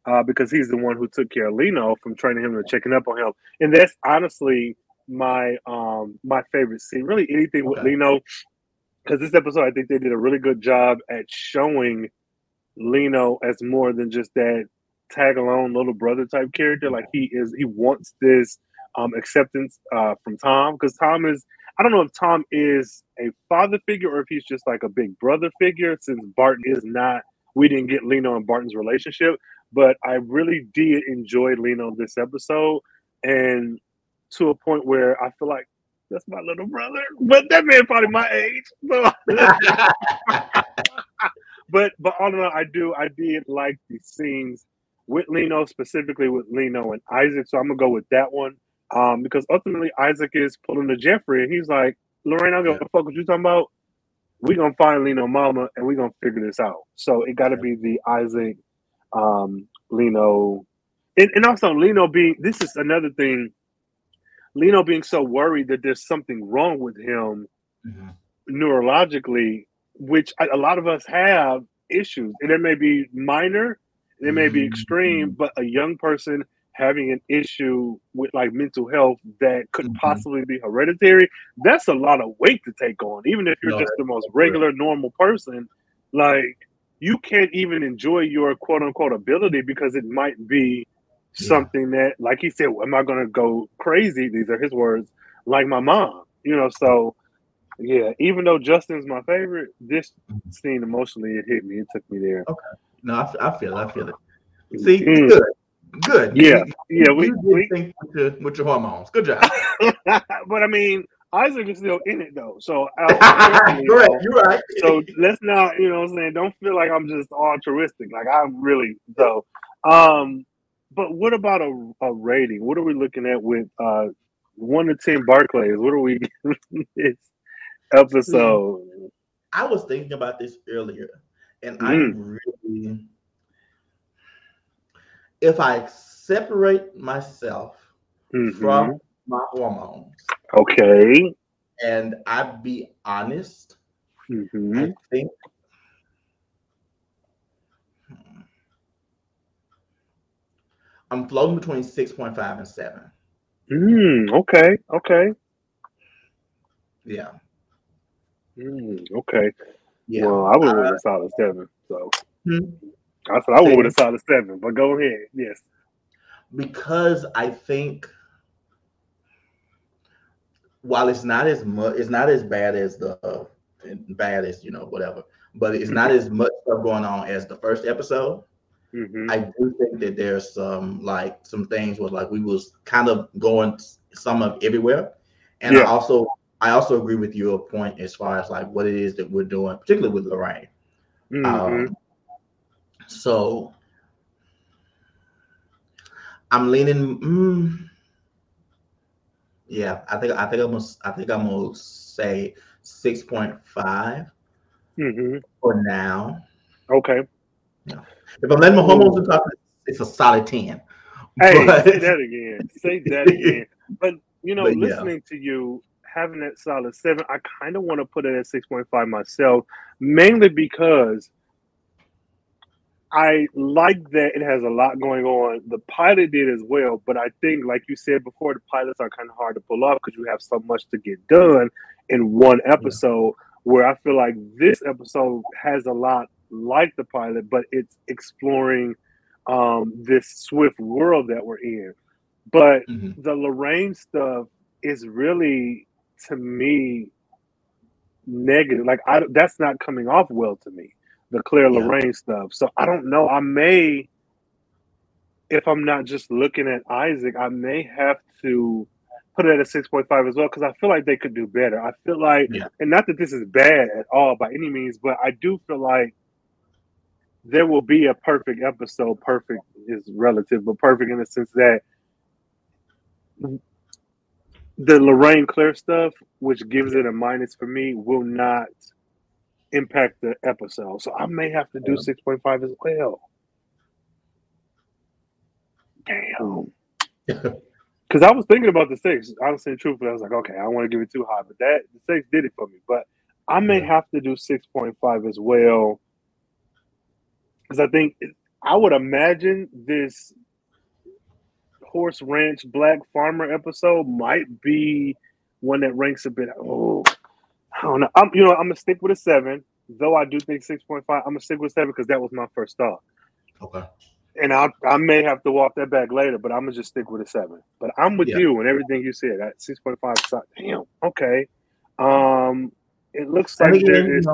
Uh, because he's the one who took care of Lino from training him and checking up on him, and that's honestly my um my favorite scene. Really, anything okay. with Lino, because this episode I think they did a really good job at showing Lino as more than just that tag along little brother type character. Like he is, he wants this um acceptance uh from Tom because Tom is I don't know if Tom is a father figure or if he's just like a big brother figure, since Barton is not. We didn't get Lino and Barton's relationship, but I really did enjoy Lino this episode, and to a point where I feel like that's my little brother, but that man probably my age. So. *laughs* but but all in all, I do I did like the scenes with Lino, specifically with Lino and Isaac. So I'm gonna go with that one. Um, because ultimately Isaac is pulling the Jeffrey, and he's like, Lorraine, I'm gonna fuck what you talking about. We gonna find Lino Mama, and we gonna figure this out. So it got to be the Isaac, um, Lino, and, and also Lino being. This is another thing. Lino being so worried that there's something wrong with him mm-hmm. neurologically, which a lot of us have issues, and it may be minor, it may be extreme, mm-hmm. but a young person having an issue with like mental health that could mm-hmm. possibly be hereditary, that's a lot of weight to take on. Even if you're no, just the most regular, normal person, like you can't even enjoy your quote unquote ability because it might be yeah. something that, like he said, am I going to go crazy? These are his words, like my mom, you know. So, yeah, even though Justin's my favorite, this scene emotionally it hit me. It took me there. Okay. No, I, I feel it. I feel it. See, mm. good. Good. Yeah, you, yeah. We, we think with your, with your hormones. Good job. *laughs* but I mean, Isaac is still in it though. So *laughs* correct, you're right. So let's not, you know, what I'm saying, don't feel like I'm just altruistic. Like I'm really so. Um, but what about a, a rating? What are we looking at with uh one to ten Barclays? What are we *laughs* this episode? I was thinking about this earlier, and mm. I really if I separate myself mm-hmm. from my hormones, okay, and I'd be honest, mm-hmm. I think hmm, I'm floating between six point five and seven. Mm, okay, okay, yeah. Mm, okay. Yeah. Well, I would uh, a solid seven. So. Hmm? I said I went with a solid seven, but go ahead. Yes. Because I think while it's not as much, it's not as bad as the uh, bad as you know whatever, but it's mm-hmm. not as much stuff going on as the first episode. Mm-hmm. I do think that there's some like some things was like we was kind of going some of everywhere, and yeah. I also I also agree with your point as far as like what it is that we're doing, particularly with Lorraine. Mm-hmm. Um, so I'm leaning. Mm, yeah, I think I think I'm gonna I think I'm gonna say six point five mm-hmm. for now. Okay. If I'm letting my hormones talk, it's a solid ten. Hey, *laughs* but... say that again. Say that again. But you know, but, listening yeah. to you having that solid seven, I kind of want to put it at six point five myself, mainly because I like that it has a lot going on. The pilot did as well, but I think, like you said before, the pilots are kind of hard to pull off because you have so much to get done in one episode. Yeah. Where I feel like this episode has a lot like the pilot, but it's exploring um, this swift world that we're in. But mm-hmm. the Lorraine stuff is really, to me, negative. Like I, that's not coming off well to me. The Claire yeah. Lorraine stuff. So I don't know. I may, if I'm not just looking at Isaac, I may have to put it at a six point five as well because I feel like they could do better. I feel like, yeah. and not that this is bad at all by any means, but I do feel like there will be a perfect episode. Perfect is relative, but perfect in the sense that the Lorraine Claire stuff, which gives it a minus for me, will not impact the episode. So I may have to do six point five as well. Damn. *laughs* Because I was thinking about the six. Honestly and truthfully, I was like, okay, I don't want to give it too high, but that the six did it for me. But I may have to do six point five as well. Because I think I would imagine this Horse Ranch Black Farmer episode might be one that ranks a bit. Oh, I don't know. I'm you know I'm gonna stick with a seven, though I do think six point five. I'm gonna stick with seven because that was my first thought. Okay. And I I may have to walk that back later, but I'm gonna just stick with a seven. But I'm with yeah. you and everything you said. At six point five, damn. Okay. Um, it looks like there is.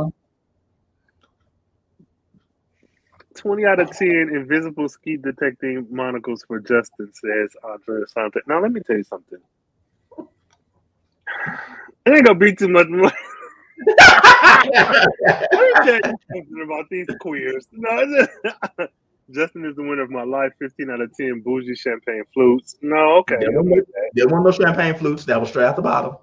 20 out of 10 invisible ski detecting monocles for Justin, says Andre Sante. Now, let me tell you something. *sighs* It ain't gonna be too much more. *laughs* let me tell you something about these queers. No, *laughs* Justin is the winner of my life. 15 out of 10 bougie champagne flutes. No, okay. There wasn't no, champagne flutes. That was straight at the bottom.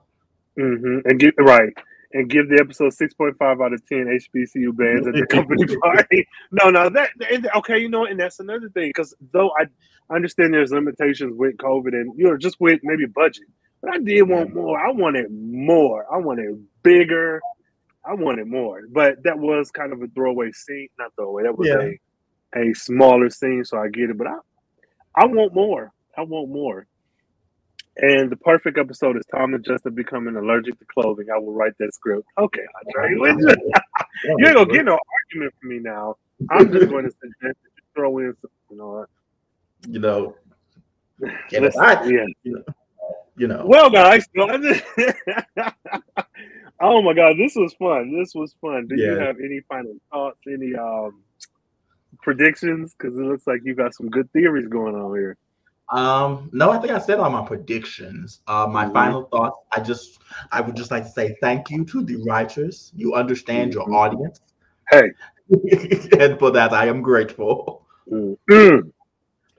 Mm-hmm. And get right and give the episode 6.5 out of 10 HBCU bands at the *laughs* company party. No, no, that okay, you know, and that's another thing because though I, understand there's limitations with COVID and you know just with maybe budget, but I did want more. I wanted more. I wanted bigger. I wanted more, but that was kind of a throwaway scene. Not throwaway. That was yeah. a a smaller scene, so I get it. But I I want more. I want more. And the perfect episode is Tom and Justin becoming allergic to clothing. I will write that script. Okay, you ain't gonna get no argument from me now. I'm just going to suggest that you throw in some, you know. You know. *laughs* Yeah, I, yeah. You know, you know. Well, guys, *laughs* *laughs* oh my God, this was fun. This was fun. Do yeah. you have any final thoughts? Any um predictions? Because it looks like you got some good theories going on here. Um, no, I think I said all my predictions. Uh, my mm-hmm. final thoughts. I just, I would just like to say thank you to the writers. You understand mm-hmm. your audience. Hey, *laughs* and for that, I am grateful. Mm-hmm.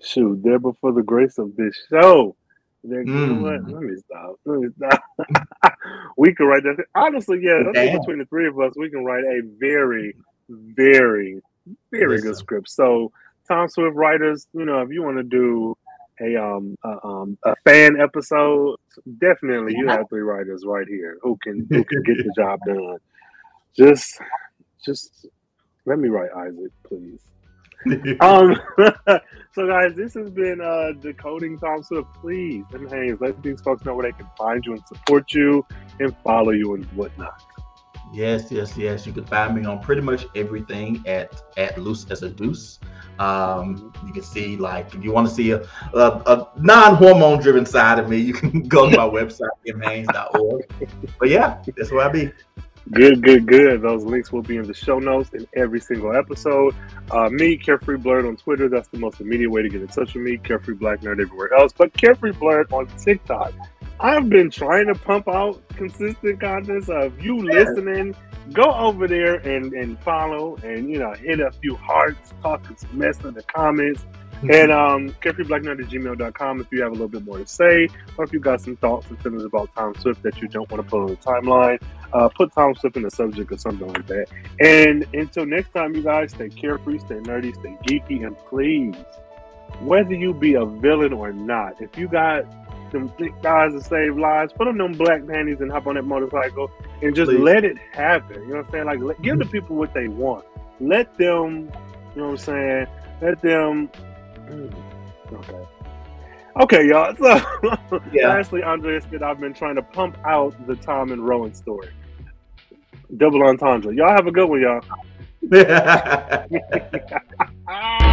Shoot, there before the grace of this show. Then mm. Let me stop. Let me stop. *laughs* we can write that. Honestly, yeah, I think between the three of us, we can write a very, very, very Listen. good script. So, Tom Swift writers, you know, if you want to do a um a, um a fan episode, definitely you have three writers right here who can who can get the *laughs* job done. Just just let me write Isaac, please. *laughs* um *laughs* so guys, this has been uh decoding Tom Swift. Please, and Haynes, let these folks know where they can find you and support you and follow you and whatnot. Yes, yes, yes. You can find me on pretty much everything at at loose as a deuce. Um, you can see like if you want to see a, a, a non-hormone driven side of me, you can *laughs* go to my website, kimhaynes.org. But yeah, that's where I be. Good, good, good. Those links will be in the show notes in every single episode. Uh, me, Carefree Blerd on Twitter. That's the most immediate way to get in touch with me. Carefree Black Nerd everywhere else, but Carefree Blerd on TikTok. I've been trying to pump out consistent content. So if you listening, go over there and, and follow and you know hit a few hearts, talk some mess in the comments. Mm-hmm. *laughs* And um, carefreeblacknerd at gmail.com if you have a little bit more to say, or if you've got some thoughts and feelings about Tom Swift that you don't want to put on the timeline, uh, put Tom Swift in the subject or something like that. And until next time, you guys, stay carefree, stay nerdy, stay geeky, and please, whether you be a villain or not, if you got them thick guys to save lives. Put on them black panties and hop on that motorcycle and just Please. let it happen. You know what I'm saying? Like, let, give the people what they want. Let them You know what I'm saying? Let them. Mm, okay. Okay, y'all. *laughs* So, yeah. lastly, Andrea said I've been trying to pump out the Tom and Rowan story. Double entendre. Y'all have a good one, y'all. *laughs* *laughs*